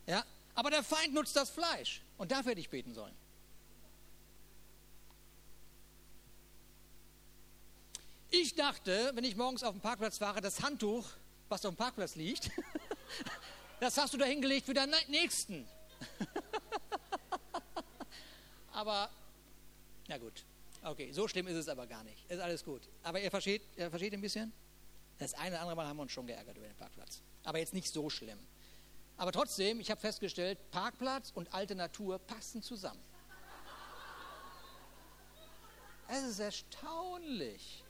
Speaker 1: Ja, aber der Feind nutzt das Fleisch. Und dafür hätte ich beten sollen. Ich dachte, wenn ich morgens auf dem Parkplatz fahre, das Handtuch, was auf dem Parkplatz liegt, <laughs> das hast du da hingelegt für deinen Nächsten. <laughs> aber, na gut. Okay, so schlimm ist es aber gar nicht. Ist alles gut. Aber ihr versteht, ihr versteht ein bisschen? Das eine oder andere Mal haben wir uns schon geärgert über den Parkplatz. Aber jetzt nicht so schlimm. Aber trotzdem, ich habe festgestellt, Parkplatz und alte Natur passen zusammen. Es ist erstaunlich.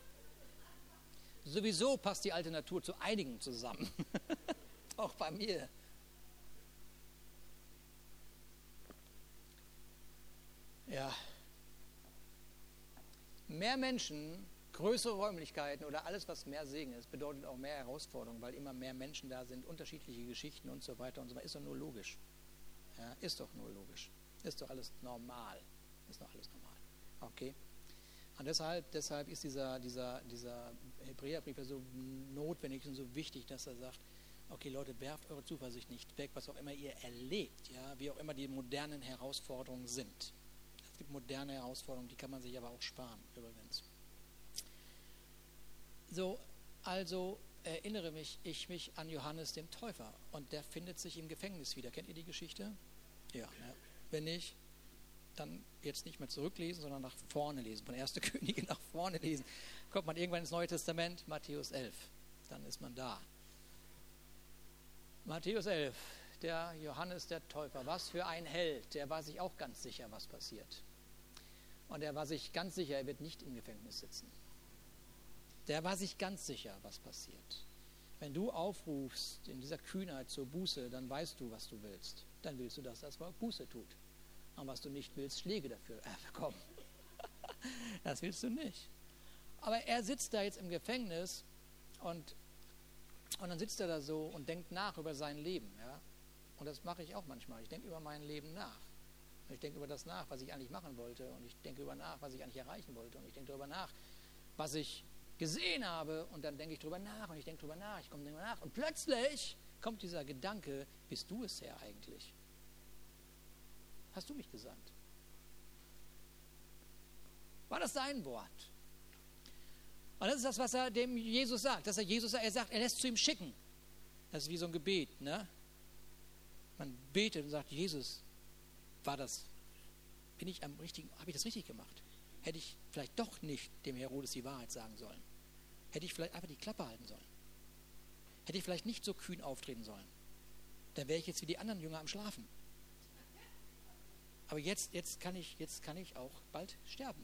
Speaker 1: Sowieso passt die alte Natur zu einigen zusammen. <laughs> Auch bei mir. Ja. Mehr Menschen größere Räumlichkeiten oder alles, was mehr Segen ist, bedeutet auch mehr Herausforderungen, weil immer mehr Menschen da sind, unterschiedliche Geschichten und so weiter und so weiter. Ist doch nur logisch. Ja, ist doch nur logisch. Ist doch alles normal. Ist doch alles normal. Okay? Und deshalb, deshalb ist dieser, dieser, dieser Hebräerbrief so notwendig und so wichtig, dass er sagt, okay Leute, werft eure Zuversicht nicht weg, was auch immer ihr erlebt, ja, wie auch immer die modernen Herausforderungen sind. Es gibt moderne Herausforderungen, die kann man sich aber auch sparen, übrigens. So, also erinnere mich ich mich an Johannes dem Täufer und der findet sich im Gefängnis wieder. Kennt ihr die Geschichte? Ja. Ne? Wenn nicht, dann jetzt nicht mehr zurücklesen, sondern nach vorne lesen, von 1. <laughs> Könige nach vorne lesen. Kommt man irgendwann ins Neue Testament, Matthäus 11, dann ist man da. Matthäus 11, der Johannes der Täufer, was für ein Held, der war sich auch ganz sicher, was passiert. Und er war sich ganz sicher, er wird nicht im Gefängnis sitzen der war sich ganz sicher, was passiert. Wenn du aufrufst in dieser Kühnheit zur Buße, dann weißt du, was du willst. Dann willst du, dass das Volk Buße tut. Und was du nicht willst, Schläge dafür äh, bekommen. <laughs> das willst du nicht. Aber er sitzt da jetzt im Gefängnis und Und dann sitzt er da so und denkt nach über sein Leben. Ja? Und das mache ich auch manchmal. Ich denke über mein Leben nach. Ich denke über das nach, was ich eigentlich machen wollte. Und ich denke über nach, was ich eigentlich erreichen wollte. Und ich denke darüber nach, was ich gesehen habe. Und dann denke ich darüber nach und ich denke darüber nach. Ich komme darüber nach. Und plötzlich kommt dieser Gedanke, bist du es Herr eigentlich? Hast du mich gesandt? War das sein Wort? Und das ist das, was er dem Jesus sagt. Dass er Jesus er sagt, er lässt zu ihm schicken. Das ist wie so ein Gebet. Ne? Man betet und sagt, Jesus, war das, bin ich am richtigen, habe ich das richtig gemacht? Hätte ich vielleicht doch nicht dem Herodes die Wahrheit sagen sollen? Hätte ich vielleicht einfach die Klappe halten sollen? Hätte ich vielleicht nicht so kühn auftreten sollen? Dann wäre ich jetzt wie die anderen Jünger am Schlafen. Aber jetzt, jetzt, kann, ich, jetzt kann ich auch bald sterben.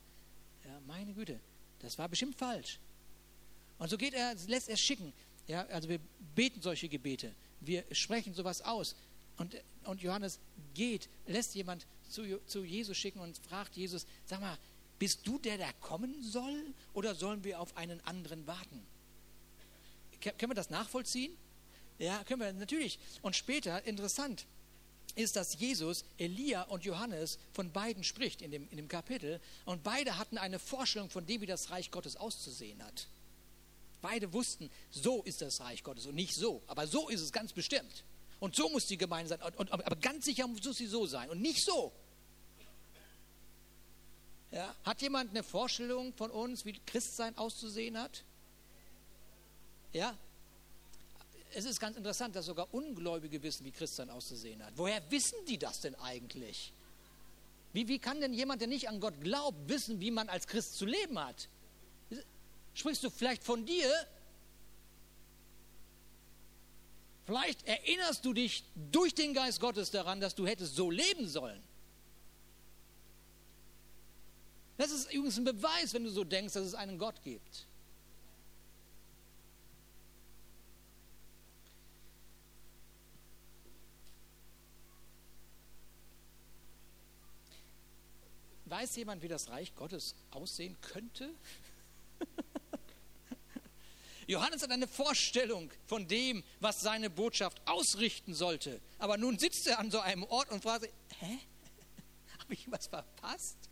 Speaker 1: Ja, meine Güte, das war bestimmt falsch. Und so geht er, lässt er schicken. Ja, also wir beten solche Gebete. Wir sprechen sowas aus. Und, und Johannes geht, lässt jemand zu, zu Jesus schicken und fragt Jesus, sag mal, bist du der, der kommen soll oder sollen wir auf einen anderen warten? Können wir das nachvollziehen? Ja, können wir natürlich. Und später, interessant, ist, dass Jesus Elia und Johannes von beiden spricht in dem, in dem Kapitel. Und beide hatten eine Vorstellung von dem, wie das Reich Gottes auszusehen hat. Beide wussten, so ist das Reich Gottes und nicht so. Aber so ist es ganz bestimmt. Und so muss die Gemeinde sein. Und, und, aber ganz sicher muss sie so sein und nicht so. Ja? Hat jemand eine Vorstellung von uns, wie Christsein auszusehen hat? Ja? Es ist ganz interessant, dass sogar Ungläubige wissen, wie Christsein auszusehen hat. Woher wissen die das denn eigentlich? Wie, wie kann denn jemand, der nicht an Gott glaubt, wissen, wie man als Christ zu leben hat? Sprichst du vielleicht von dir? Vielleicht erinnerst du dich durch den Geist Gottes daran, dass du hättest so leben sollen. Das ist übrigens ein Beweis, wenn du so denkst, dass es einen Gott gibt. Weiß jemand, wie das Reich Gottes aussehen könnte? <laughs> Johannes hat eine Vorstellung von dem, was seine Botschaft ausrichten sollte. Aber nun sitzt er an so einem Ort und fragt sich, hä? <laughs> Habe ich was verpasst?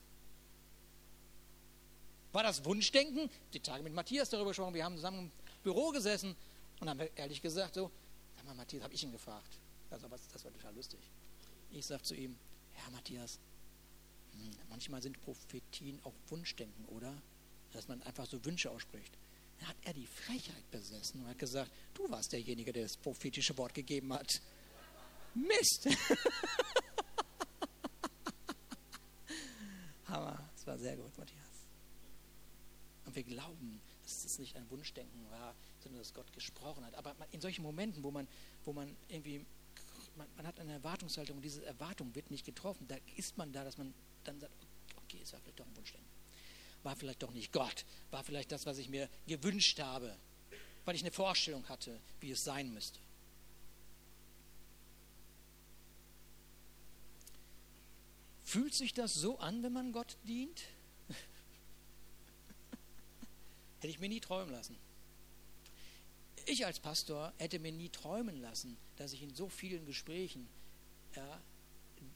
Speaker 1: War das Wunschdenken? Die Tage mit Matthias darüber gesprochen, wir haben zusammen im Büro gesessen und haben ehrlich gesagt so, sag mal Matthias, habe ich ihn gefragt. Also, das war total lustig. Ich sage zu ihm, Herr Matthias, hm, manchmal sind Prophetien auch Wunschdenken, oder? Dass man einfach so Wünsche ausspricht. Dann hat er die Frechheit besessen und hat gesagt, du warst derjenige, der das prophetische Wort gegeben hat. Mist! <laughs> Hammer, das war sehr gut, Matthias. Und wir glauben, dass es nicht ein Wunschdenken war, sondern dass Gott gesprochen hat. Aber in solchen Momenten, wo man, wo man irgendwie, man, man hat eine Erwartungshaltung und diese Erwartung wird nicht getroffen, da ist man da, dass man dann sagt, okay, es war vielleicht doch ein Wunschdenken. War vielleicht doch nicht Gott, war vielleicht das, was ich mir gewünscht habe, weil ich eine Vorstellung hatte, wie es sein müsste. Fühlt sich das so an, wenn man Gott dient? Hätte ich mir nie träumen lassen. Ich als Pastor hätte mir nie träumen lassen, dass ich in so vielen Gesprächen ja,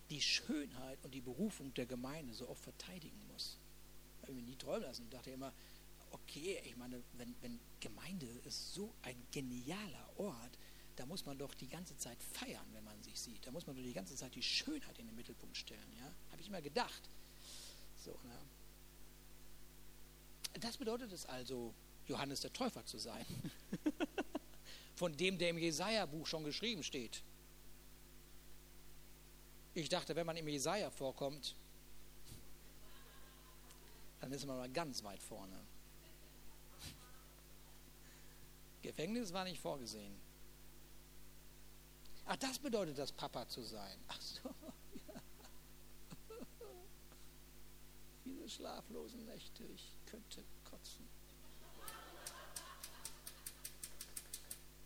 Speaker 1: die Schönheit und die Berufung der Gemeinde so oft verteidigen muss. Habe ich mir nie träumen lassen. Ich dachte immer, okay, ich meine, wenn, wenn Gemeinde ist so ein genialer Ort, da muss man doch die ganze Zeit feiern, wenn man sich sieht. Da muss man doch die ganze Zeit die Schönheit in den Mittelpunkt stellen. Ja? Habe ich immer gedacht. So, ne? Das bedeutet es also, Johannes der Täufer zu sein. <laughs> Von dem, der im Jesaja-Buch schon geschrieben steht. Ich dachte, wenn man im Jesaja vorkommt, dann ist man mal ganz weit vorne. <laughs> Gefängnis war nicht vorgesehen. Ach, das bedeutet das, Papa zu sein. Ach so, <laughs> ja. Diese schlaflosen Nächte, ich könnte kotzen.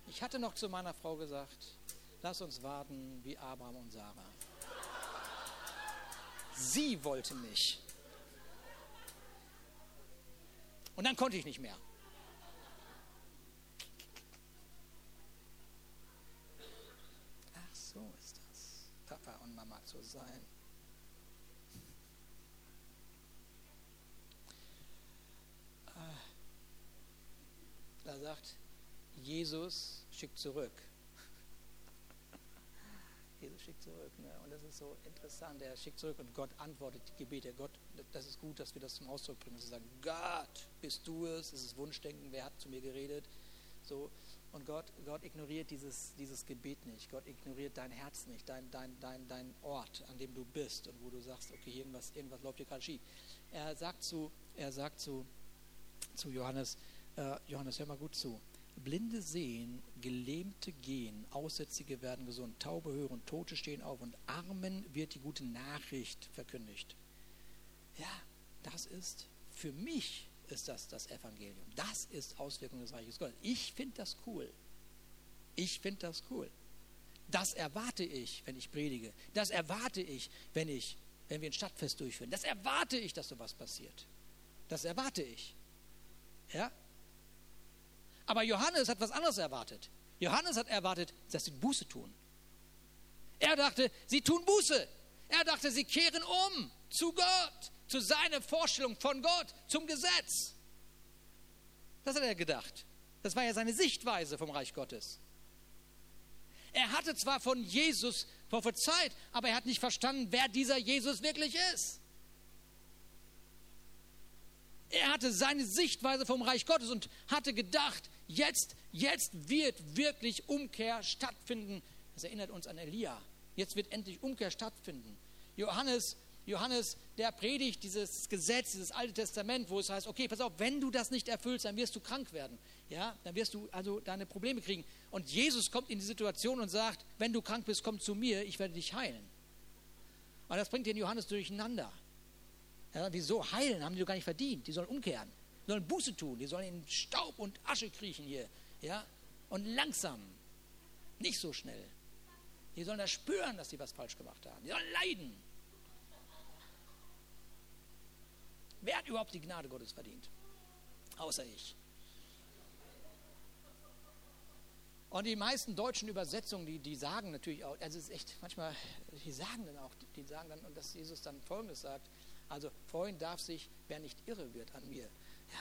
Speaker 1: Ich hatte noch zu meiner Frau gesagt, lass uns warten wie Abraham und Sarah. Sie wollte nicht. Und dann konnte ich nicht mehr. Ach so ist das. Papa und Mama zu sein. Sagt Jesus, schickt zurück. Jesus schickt zurück. Ne? Und das ist so interessant. Er schickt zurück und Gott antwortet die Gebete. Gott, das ist gut, dass wir das zum Ausdruck bringen. Dass wir sagen, Gott, bist du es? Es ist Wunschdenken. Wer hat zu mir geredet? So. Und Gott, Gott ignoriert dieses, dieses Gebet nicht. Gott ignoriert dein Herz nicht, dein, dein, dein, dein Ort, an dem du bist und wo du sagst, okay, irgendwas, irgendwas läuft hier gerade schief. Er sagt zu, er sagt zu, zu Johannes, äh, Johannes, hör mal gut zu. Blinde sehen, Gelähmte gehen, Aussätzige werden gesund, Taube hören, Tote stehen auf und Armen wird die gute Nachricht verkündigt. Ja, das ist für mich ist das das Evangelium. Das ist Auswirkung des Reiches Gottes. Ich finde das cool. Ich finde das cool. Das erwarte ich, wenn ich predige. Das erwarte ich, wenn ich, wenn wir ein Stadtfest durchführen. Das erwarte ich, dass sowas passiert. Das erwarte ich. Ja? Aber Johannes hat was anderes erwartet. Johannes hat erwartet, dass sie Buße tun. Er dachte, sie tun Buße. Er dachte, sie kehren um zu Gott, zu seiner Vorstellung von Gott, zum Gesetz. Das hat er gedacht. Das war ja seine Sichtweise vom Reich Gottes. Er hatte zwar von Jesus prophezeit, aber er hat nicht verstanden, wer dieser Jesus wirklich ist. Er hatte seine Sichtweise vom Reich Gottes und hatte gedacht, jetzt, jetzt wird wirklich Umkehr stattfinden. Das erinnert uns an Elia. Jetzt wird endlich Umkehr stattfinden. Johannes, Johannes, der predigt dieses Gesetz, dieses Alte Testament, wo es heißt, okay, pass auf, wenn du das nicht erfüllst, dann wirst du krank werden. Ja, dann wirst du also deine Probleme kriegen. Und Jesus kommt in die Situation und sagt, wenn du krank bist, komm zu mir, ich werde dich heilen. Und das bringt den Johannes durcheinander. Ja, wieso heilen? Haben die doch gar nicht verdient. Die sollen umkehren. Die sollen Buße tun. Die sollen in Staub und Asche kriechen hier. Ja? Und langsam. Nicht so schnell. Die sollen das spüren, dass sie was falsch gemacht haben. Die sollen leiden. Wer hat überhaupt die Gnade Gottes verdient? Außer ich. Und die meisten deutschen Übersetzungen, die, die sagen natürlich auch, also es ist echt, manchmal, die sagen dann auch, die sagen dann, dass Jesus dann Folgendes sagt, also freuen darf sich, wer nicht irre wird an mir. Ja,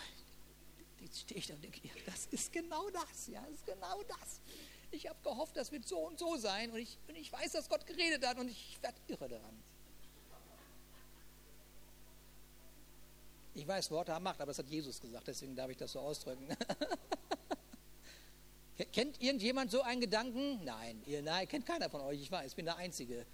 Speaker 1: jetzt stehe ich da und denke, ja, das ist genau das, ja, das ist genau das. Ich habe gehofft, das wird so und so sein und ich, und ich weiß, dass Gott geredet hat und ich werde irre daran. Ich weiß, Worte haben Macht, aber es hat Jesus gesagt, deswegen darf ich das so ausdrücken. <laughs> kennt irgendjemand so einen Gedanken? Nein, ihr, nein, kennt keiner von euch, ich weiß, ich bin der Einzige.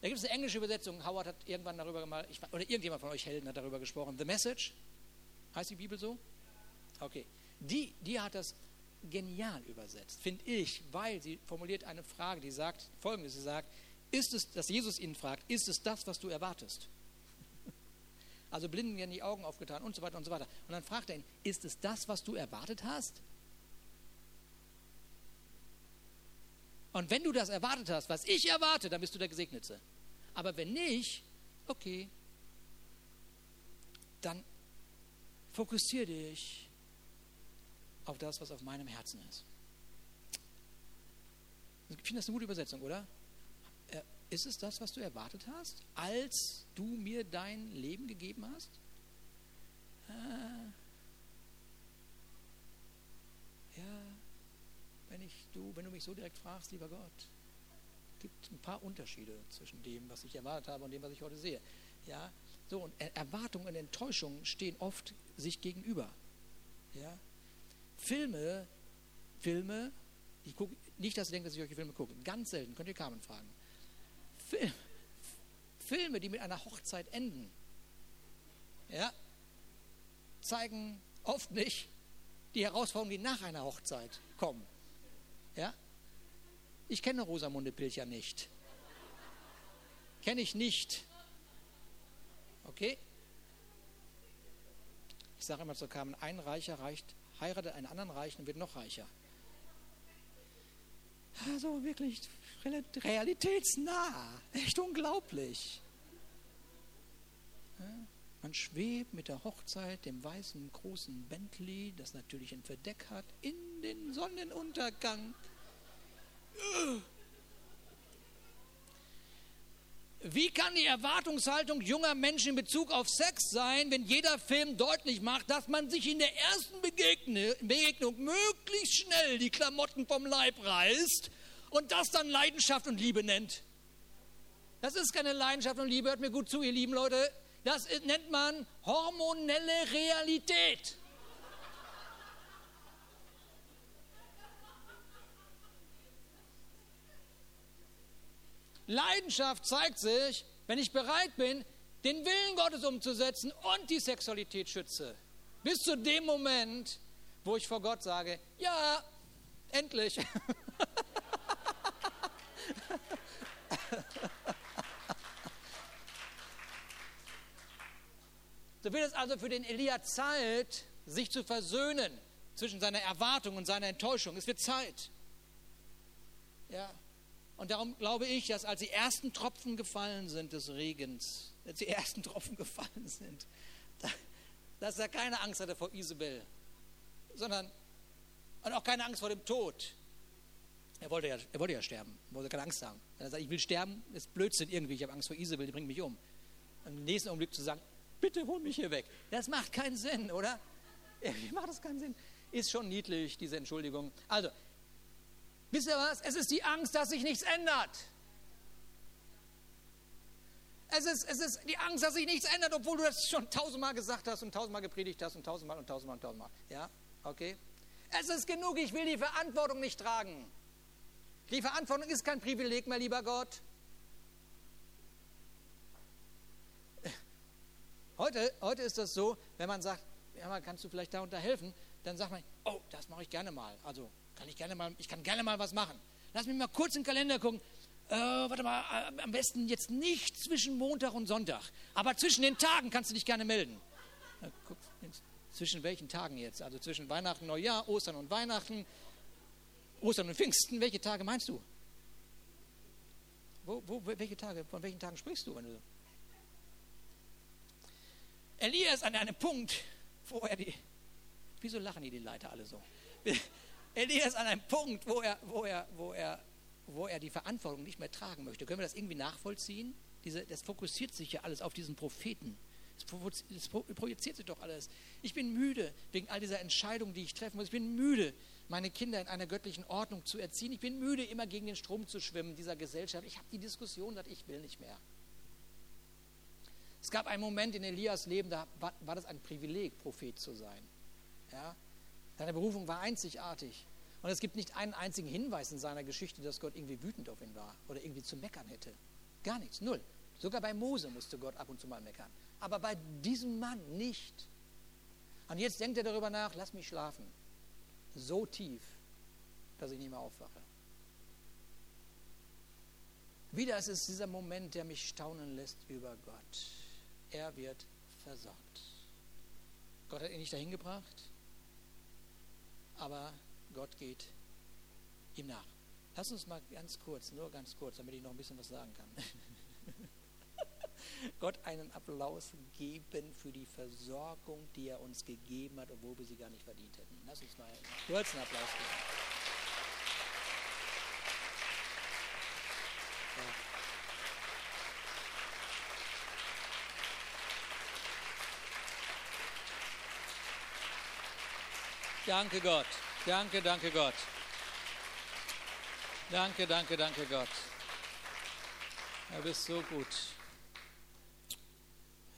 Speaker 1: Da gibt es eine englische Übersetzung. Howard hat irgendwann darüber mal, ich, oder irgendjemand von euch Helden hat darüber gesprochen. The Message, heißt die Bibel so? Okay. Die, die hat das genial übersetzt, finde ich, weil sie formuliert eine Frage, die sagt folgendes: Sie sagt, ist es, dass Jesus ihn fragt, ist es das, was du erwartest? Also Blinden werden die Augen aufgetan und so weiter und so weiter. Und dann fragt er ihn, ist es das, was du erwartet hast? Und wenn du das erwartet hast, was ich erwarte, dann bist du der Gesegnete. Aber wenn nicht, okay, dann fokussiere dich auf das, was auf meinem Herzen ist. Ich finde das eine gute Übersetzung, oder? Äh, ist es das, was du erwartet hast, als du mir dein Leben gegeben hast? Ah. Ja, wenn, ich, du, wenn du mich so direkt fragst, lieber Gott, gibt ein paar Unterschiede zwischen dem, was ich erwartet habe und dem, was ich heute sehe. Ja, so und Erwartung und Enttäuschung stehen oft sich gegenüber. Ja, Filme, Filme, ich gucke nicht, dass ihr denkt, dass ich euch Filme gucke. Ganz selten könnt ihr Carmen fragen. Film, Filme, die mit einer Hochzeit enden, ja, zeigen oft nicht die Herausforderungen, die nach einer Hochzeit kommen. Ja? Ich kenne Rosamunde Pilcher nicht. Kenne ich nicht. Okay? Ich sage immer zu Carmen, ein Reicher reicht, heiratet einen anderen Reichen und wird noch reicher. Also wirklich realitätsnah. Echt unglaublich. Man schwebt mit der Hochzeit, dem weißen großen Bentley, das natürlich ein Verdeck hat, in den Sonnenuntergang. Wie kann die Erwartungshaltung junger Menschen in Bezug auf Sex sein, wenn jeder Film deutlich macht, dass man sich in der ersten Begegnung möglichst schnell die Klamotten vom Leib reißt und das dann Leidenschaft und Liebe nennt? Das ist keine Leidenschaft und Liebe, hört mir gut zu, ihr lieben Leute. Das nennt man hormonelle Realität. Leidenschaft zeigt sich, wenn ich bereit bin, den Willen Gottes umzusetzen und die Sexualität schütze. Bis zu dem Moment, wo ich vor Gott sage, ja, endlich. so wird es also für den Elia Zeit, sich zu versöhnen zwischen seiner Erwartung und seiner Enttäuschung. Es wird Zeit. Ja. Und darum glaube ich, dass als die ersten Tropfen gefallen sind des Regens, als die ersten Tropfen <laughs> gefallen sind, dass er keine Angst hatte vor Isabel, sondern und auch keine Angst vor dem Tod. Er wollte ja, er wollte ja sterben, er wollte keine Angst haben. Wenn er sagt, ich will sterben, ist Blödsinn irgendwie, ich habe Angst vor Isabel, die bringt mich um. Und im nächsten Augenblick zu sagen, bitte hol mich hier weg. Das macht keinen Sinn, oder? <laughs> Irgendwie macht das keinen Sinn. Ist schon niedlich, diese Entschuldigung. Also, Wisst ihr was? Es ist die Angst, dass sich nichts ändert. Es ist, es ist die Angst, dass sich nichts ändert, obwohl du das schon tausendmal gesagt hast und tausendmal gepredigt hast und tausendmal und tausendmal und tausendmal. Ja, okay? Es ist genug, ich will die Verantwortung nicht tragen. Die Verantwortung ist kein Privileg mehr, lieber Gott. Heute, heute ist das so, wenn man sagt, ja, kannst du vielleicht da unterhelfen, dann sagt man, oh, das mache ich gerne mal. Also kann ich gerne mal, ich kann gerne mal was machen. Lass mich mal kurz in den Kalender gucken. Äh, warte mal, äh, am besten jetzt nicht zwischen Montag und Sonntag, aber zwischen den Tagen kannst du dich gerne melden. Na, guck, zwischen welchen Tagen jetzt? Also zwischen Weihnachten, Neujahr, Ostern und Weihnachten, Ostern und Pfingsten. Welche Tage meinst du? Wo, wo, welche Tage, von welchen Tagen sprichst du? Wenn du Elia an einem Punkt, wo er die. Wieso lachen die die Leiter alle so? <laughs> Elia ist an einem Punkt, wo er, wo er, wo er, wo er die Verantwortung nicht mehr tragen möchte. Können wir das irgendwie nachvollziehen? Diese, das fokussiert sich ja alles auf diesen Propheten. Das projiziert sich doch alles. Ich bin müde wegen all dieser Entscheidungen, die ich treffen muss. Ich bin müde, meine Kinder in einer göttlichen Ordnung zu erziehen. Ich bin müde, immer gegen den Strom zu schwimmen dieser Gesellschaft. Ich habe die Diskussion, dass ich will nicht mehr. Es gab einen Moment in Elias Leben, da war, war das ein Privileg, Prophet zu sein. Ja? Seine Berufung war einzigartig. Und es gibt nicht einen einzigen Hinweis in seiner Geschichte, dass Gott irgendwie wütend auf ihn war oder irgendwie zu meckern hätte. Gar nichts, null. Sogar bei Mose musste Gott ab und zu mal meckern. Aber bei diesem Mann nicht. Und jetzt denkt er darüber nach, lass mich schlafen. So tief, dass ich nicht mehr aufwache. Wieder ist es dieser Moment, der mich staunen lässt über Gott. Er wird versorgt. Gott hat ihn nicht dahin gebracht aber Gott geht ihm nach. Lass uns mal ganz kurz, nur ganz kurz, damit ich noch ein bisschen was sagen kann. <laughs> Gott einen Applaus geben für die Versorgung, die er uns gegeben hat, obwohl wir sie gar nicht verdient hätten. Lass uns mal einen Applaus geben. Danke Gott. Danke, danke Gott. Danke, danke, danke Gott. Du bist so gut.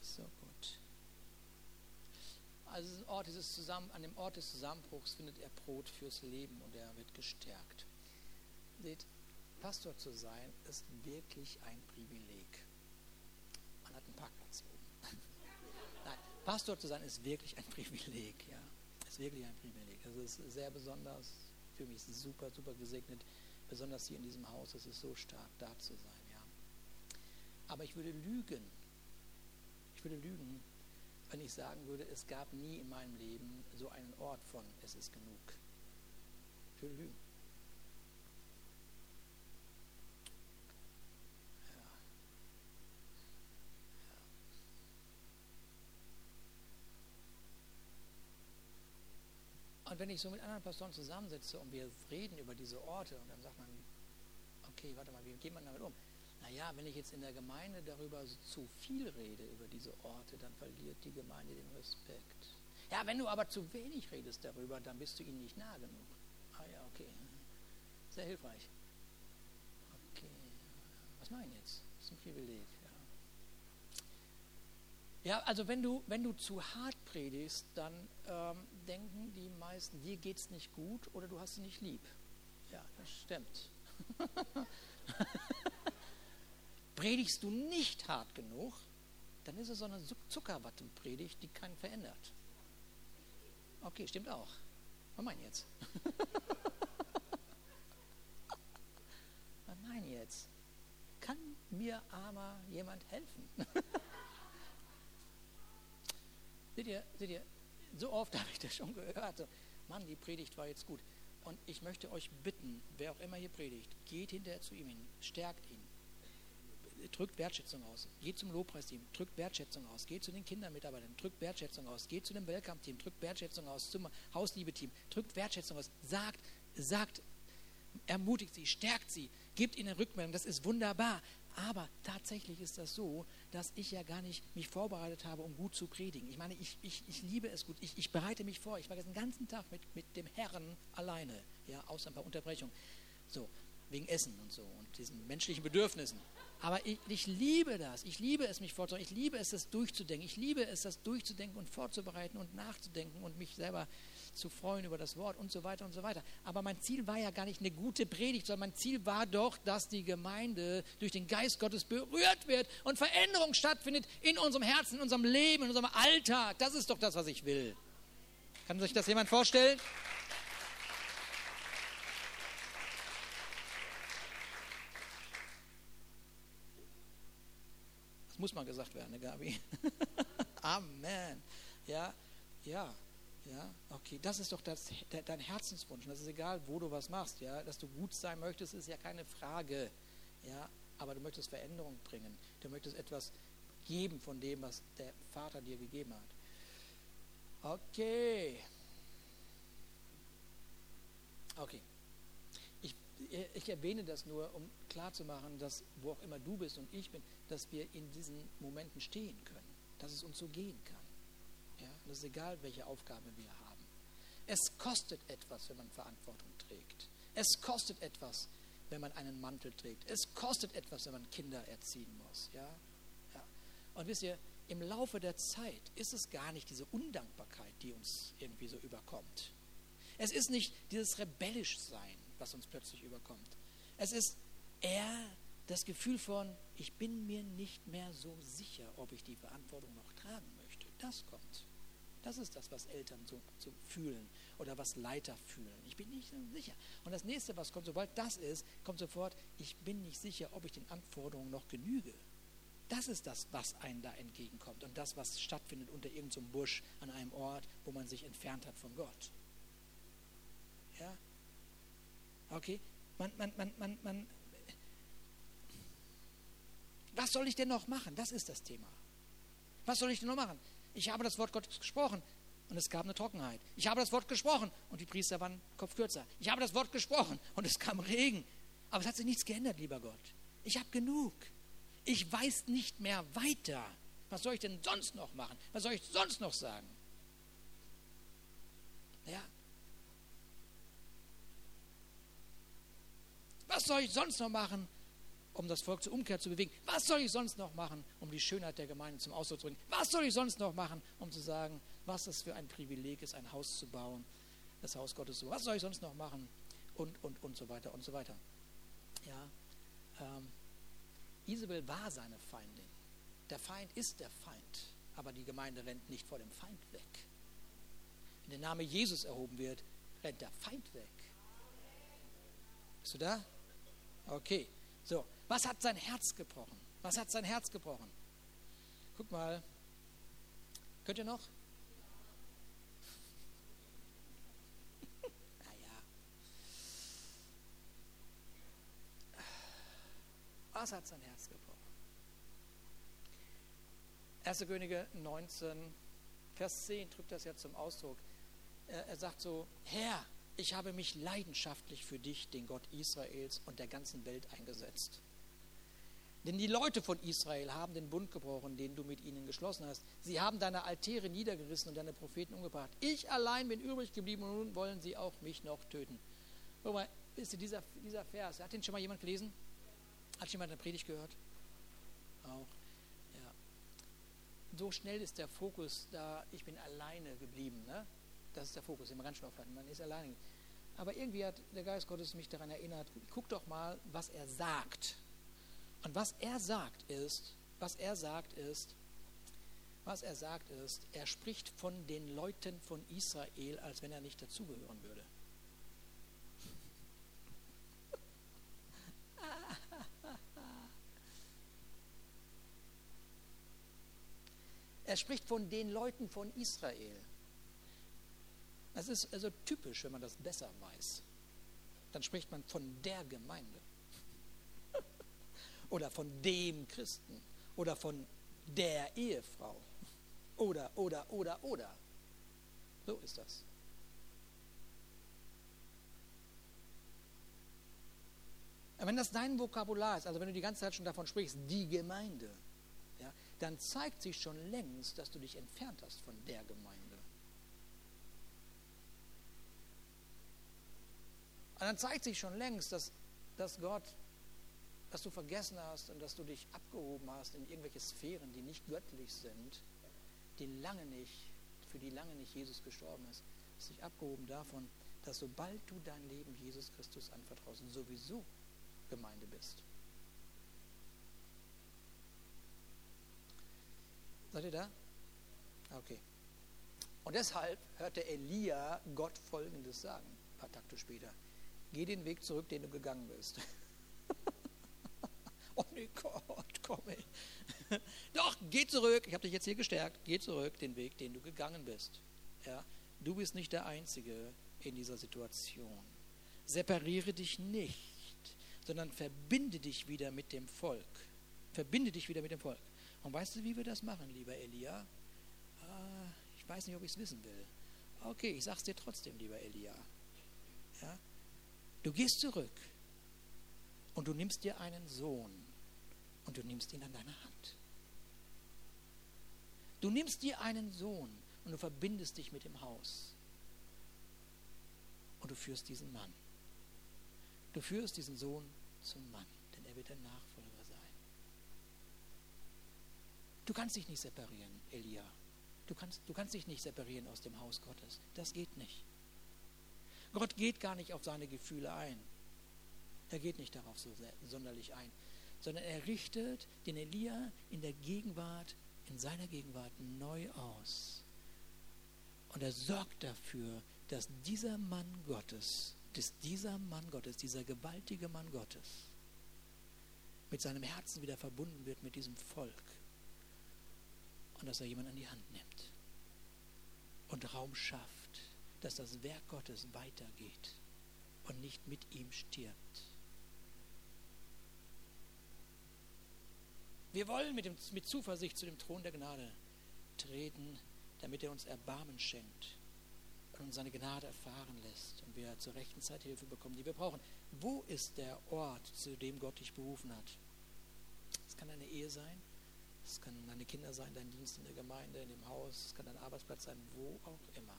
Speaker 1: So gut. Also Ort dieses Zusammen, an dem Ort des Zusammenbruchs findet er Brot fürs Leben und er wird gestärkt. Seht, Pastor zu sein ist wirklich ein Privileg. Man hat einen Parkplatz oben. <laughs> Nein, Pastor zu sein ist wirklich ein Privileg, ja ist wirklich ein Privileg. Es ist sehr besonders. Für mich super, super gesegnet. Besonders hier in diesem Haus. Es ist so stark, da zu sein. Ja. Aber ich würde lügen. Ich würde lügen, wenn ich sagen würde, es gab nie in meinem Leben so einen Ort von es ist genug. Ich würde lügen. Und wenn ich so mit anderen Pastoren zusammensitze und wir reden über diese Orte und dann sagt man, okay, warte mal, wie geht man damit um? naja, wenn ich jetzt in der Gemeinde darüber zu viel rede, über diese Orte, dann verliert die Gemeinde den Respekt. Ja, wenn du aber zu wenig redest darüber, dann bist du ihnen nicht nah genug. Ah ja, okay. Sehr hilfreich. Okay. Was mache ich jetzt? Das ist ein Privileg. Ja, also wenn du, wenn du zu hart predigst, dann ähm, denken die meisten, dir geht es nicht gut oder du hast sie nicht lieb. Ja, das stimmt. <laughs> Predigst du nicht hart genug, dann ist es so eine Zuckerwattenpredigt, die keinen verändert. Okay, stimmt auch. Was meinen jetzt? <laughs> Was meinen jetzt? Kann mir aber jemand helfen? <laughs> seht, ihr, seht ihr, so oft <laughs> habe ich das schon gehört. Mann, die Predigt war jetzt gut. Und ich möchte euch bitten, wer auch immer hier predigt, geht hinterher zu ihm hin, stärkt ihn, drückt Wertschätzung aus. Geht zum Lobpreisteam, drückt Wertschätzung aus. Geht zu den Kindermitarbeitern, drückt Wertschätzung aus. Geht zu dem Welcome-Team, drückt Wertschätzung aus. Zum Hausliebe-Team, drückt Wertschätzung aus. Sagt, sagt, ermutigt sie, stärkt sie, gibt ihnen Rückmeldung. Das ist wunderbar. Aber tatsächlich ist das so, dass ich ja gar nicht mich vorbereitet habe, um gut zu predigen. Ich meine, ich, ich, ich liebe es gut. Ich, ich bereite mich vor. Ich war den ganzen Tag mit, mit dem Herrn alleine, ja, außer ein paar Unterbrechungen. So, wegen Essen und so und diesen menschlichen Bedürfnissen. Aber ich, ich, liebe das. Ich liebe es, mich vorzubereiten. Ich liebe es, das durchzudenken. Ich liebe es, das durchzudenken und vorzubereiten und nachzudenken und mich selber zu freuen über das Wort und so weiter und so weiter. Aber mein Ziel war ja gar nicht eine gute Predigt, sondern mein Ziel war doch, dass die Gemeinde durch den Geist Gottes berührt wird und Veränderung stattfindet in unserem Herzen, in unserem Leben, in unserem Alltag. Das ist doch das, was ich will. Kann sich das jemand vorstellen? Muss mal gesagt werden, ne, Gabi? <laughs> Amen. Ja, ja, ja, okay. Das ist doch das, dein Herzenswunsch. das ist egal, wo du was machst. Ja, dass du gut sein möchtest, ist ja keine Frage. Ja, aber du möchtest Veränderung bringen. Du möchtest etwas geben von dem, was der Vater dir gegeben hat. Okay. Okay ich erwähne das nur, um klarzumachen, dass wo auch immer du bist und ich bin, dass wir in diesen Momenten stehen können, dass es uns so gehen kann. Ja, das ist egal, welche Aufgabe wir haben. Es kostet etwas, wenn man Verantwortung trägt. Es kostet etwas, wenn man einen Mantel trägt. Es kostet etwas, wenn man Kinder erziehen muss. Ja? Ja. Und wisst ihr, im Laufe der Zeit ist es gar nicht diese Undankbarkeit, die uns irgendwie so überkommt. Es ist nicht dieses rebellisch Sein was uns plötzlich überkommt. Es ist eher das Gefühl von, ich bin mir nicht mehr so sicher, ob ich die Verantwortung noch tragen möchte. Das kommt. Das ist das, was Eltern so, so, fühlen oder was Leiter fühlen. Ich bin nicht so sicher. Und das nächste, was kommt, sobald das ist, kommt sofort, ich bin nicht sicher, ob ich den Anforderungen noch genüge. Das ist das, was einem da entgegenkommt und das, was stattfindet unter irgendeinem Busch an einem Ort, wo man sich entfernt hat von Gott. Ja, Okay? Man, man, man, man, man, was soll ich denn noch machen? Das ist das Thema. Was soll ich denn noch machen? Ich habe das Wort Gottes gesprochen und es gab eine Trockenheit. Ich habe das Wort gesprochen und die Priester waren kopfkürzer. Ich habe das Wort gesprochen und es kam Regen. Aber es hat sich nichts geändert, lieber Gott. Ich habe genug. Ich weiß nicht mehr weiter. Was soll ich denn sonst noch machen? Was soll ich sonst noch sagen? Ja, Was soll ich sonst noch machen, um das Volk zur Umkehr zu bewegen? Was soll ich sonst noch machen, um die Schönheit der Gemeinde zum Ausdruck zu bringen? Was soll ich sonst noch machen, um zu sagen, was es für ein Privileg ist, ein Haus zu bauen, das Haus Gottes zu bauen? Was soll ich sonst noch machen? Und, und, und so weiter und so weiter. Ja, ähm, Isabel war seine Feindin. Der Feind ist der Feind, aber die Gemeinde rennt nicht vor dem Feind weg. Wenn der Name Jesus erhoben wird, rennt der Feind weg. Bist du da? Okay, so. Was hat sein Herz gebrochen? Was hat sein Herz gebrochen? Guck mal. Könnt ihr noch? <laughs> naja. Was hat sein Herz gebrochen? 1. Könige 19, Vers 10 drückt das ja zum Ausdruck. Er, er sagt so, Herr, ich habe mich leidenschaftlich für dich, den Gott Israels und der ganzen Welt eingesetzt. Denn die Leute von Israel haben den Bund gebrochen, den du mit ihnen geschlossen hast. Sie haben deine Altäre niedergerissen und deine Propheten umgebracht. Ich allein bin übrig geblieben und nun wollen sie auch mich noch töten. Guck mal, ist dieser, dieser Vers, hat den schon mal jemand gelesen? Hat jemand eine Predigt gehört? Auch. Ja. So schnell ist der Fokus da, ich bin alleine geblieben. Ne? Das ist der Fokus, immer ganz schnell aufhalten. Man ist alleine. Aber irgendwie hat der Geist Gottes mich daran erinnert, guck doch mal, was er sagt. Und was er sagt ist, was er sagt ist, was er sagt ist, er spricht von den Leuten von Israel, als wenn er nicht dazugehören würde. <laughs> Er spricht von den Leuten von Israel. Das ist also typisch, wenn man das besser weiß. Dann spricht man von der Gemeinde <laughs> oder von dem Christen oder von der Ehefrau oder, oder, oder, oder. So ist das. Wenn das dein Vokabular ist, also wenn du die ganze Zeit schon davon sprichst, die Gemeinde, ja, dann zeigt sich schon längst, dass du dich entfernt hast von der Gemeinde. Und dann zeigt sich schon längst, dass, dass Gott dass du vergessen hast und dass du dich abgehoben hast in irgendwelche Sphären, die nicht göttlich sind, die lange nicht, für die lange nicht Jesus gestorben ist, hast dich abgehoben davon, dass sobald du dein Leben Jesus Christus anvertraust, sowieso Gemeinde bist. Seid ihr da? Okay. Und deshalb hörte Elia Gott Folgendes sagen, ein paar Takte später. Geh den Weg zurück, den du gegangen bist. <laughs> Oh nee, Gott, komm ey. Doch, geh zurück. Ich habe dich jetzt hier gestärkt. Geh zurück den Weg, den du gegangen bist. Ja, du bist nicht der Einzige in dieser Situation. Separiere dich nicht, sondern verbinde dich wieder mit dem Volk. Verbinde dich wieder mit dem Volk. Und weißt du, wie wir das machen, lieber Elia? Ah, ich weiß nicht, ob ich es wissen will. Okay, ich sag's dir trotzdem, lieber Elia. Ja? Du gehst zurück und du nimmst dir einen Sohn und du nimmst ihn an deine Hand. Du nimmst dir einen Sohn und du verbindest dich mit dem Haus. Und du führst diesen Mann. Du führst diesen Sohn zum Mann, denn er wird der Nachfolger sein. Du kannst dich nicht separieren, Elia. Du kannst, du kannst dich nicht separieren aus dem Haus Gottes. Das geht nicht. Gott geht gar nicht auf seine Gefühle ein. Er geht nicht darauf so sonderlich ein, sondern er richtet den Elia in der Gegenwart, in seiner Gegenwart neu aus. Und er sorgt dafür, dass dieser Mann Gottes, dass dieser Mann Gottes, dieser gewaltige Mann Gottes, mit seinem Herzen wieder verbunden wird mit diesem Volk. Und dass er jemanden an die Hand nimmt und Raum schafft, dass das Werk Gottes weitergeht und nicht mit ihm stirbt. Wir wollen mit, dem, mit Zuversicht zu dem Thron der Gnade treten, damit er uns Erbarmen schenkt und uns seine Gnade erfahren lässt und wir zur rechten Zeit Hilfe bekommen, die wir brauchen. Wo ist der Ort, zu dem Gott dich berufen hat? Es kann eine Ehe sein, es kann deine Kinder sein, dein Dienst in der Gemeinde, in dem Haus, es kann dein Arbeitsplatz sein, wo auch immer.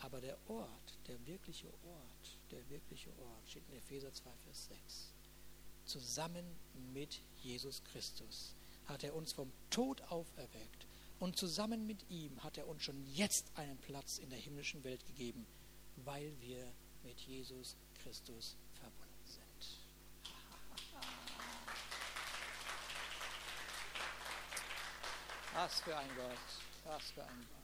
Speaker 1: Aber der Ort, der wirkliche Ort, der wirkliche Ort steht in Epheser 2, Vers 6 zusammen mit Jesus Christus hat er uns vom Tod auferweckt und zusammen mit ihm hat er uns schon jetzt einen Platz in der himmlischen Welt gegeben, weil wir mit Jesus Christus verbunden sind. Was für ein Gott, was für ein Gott.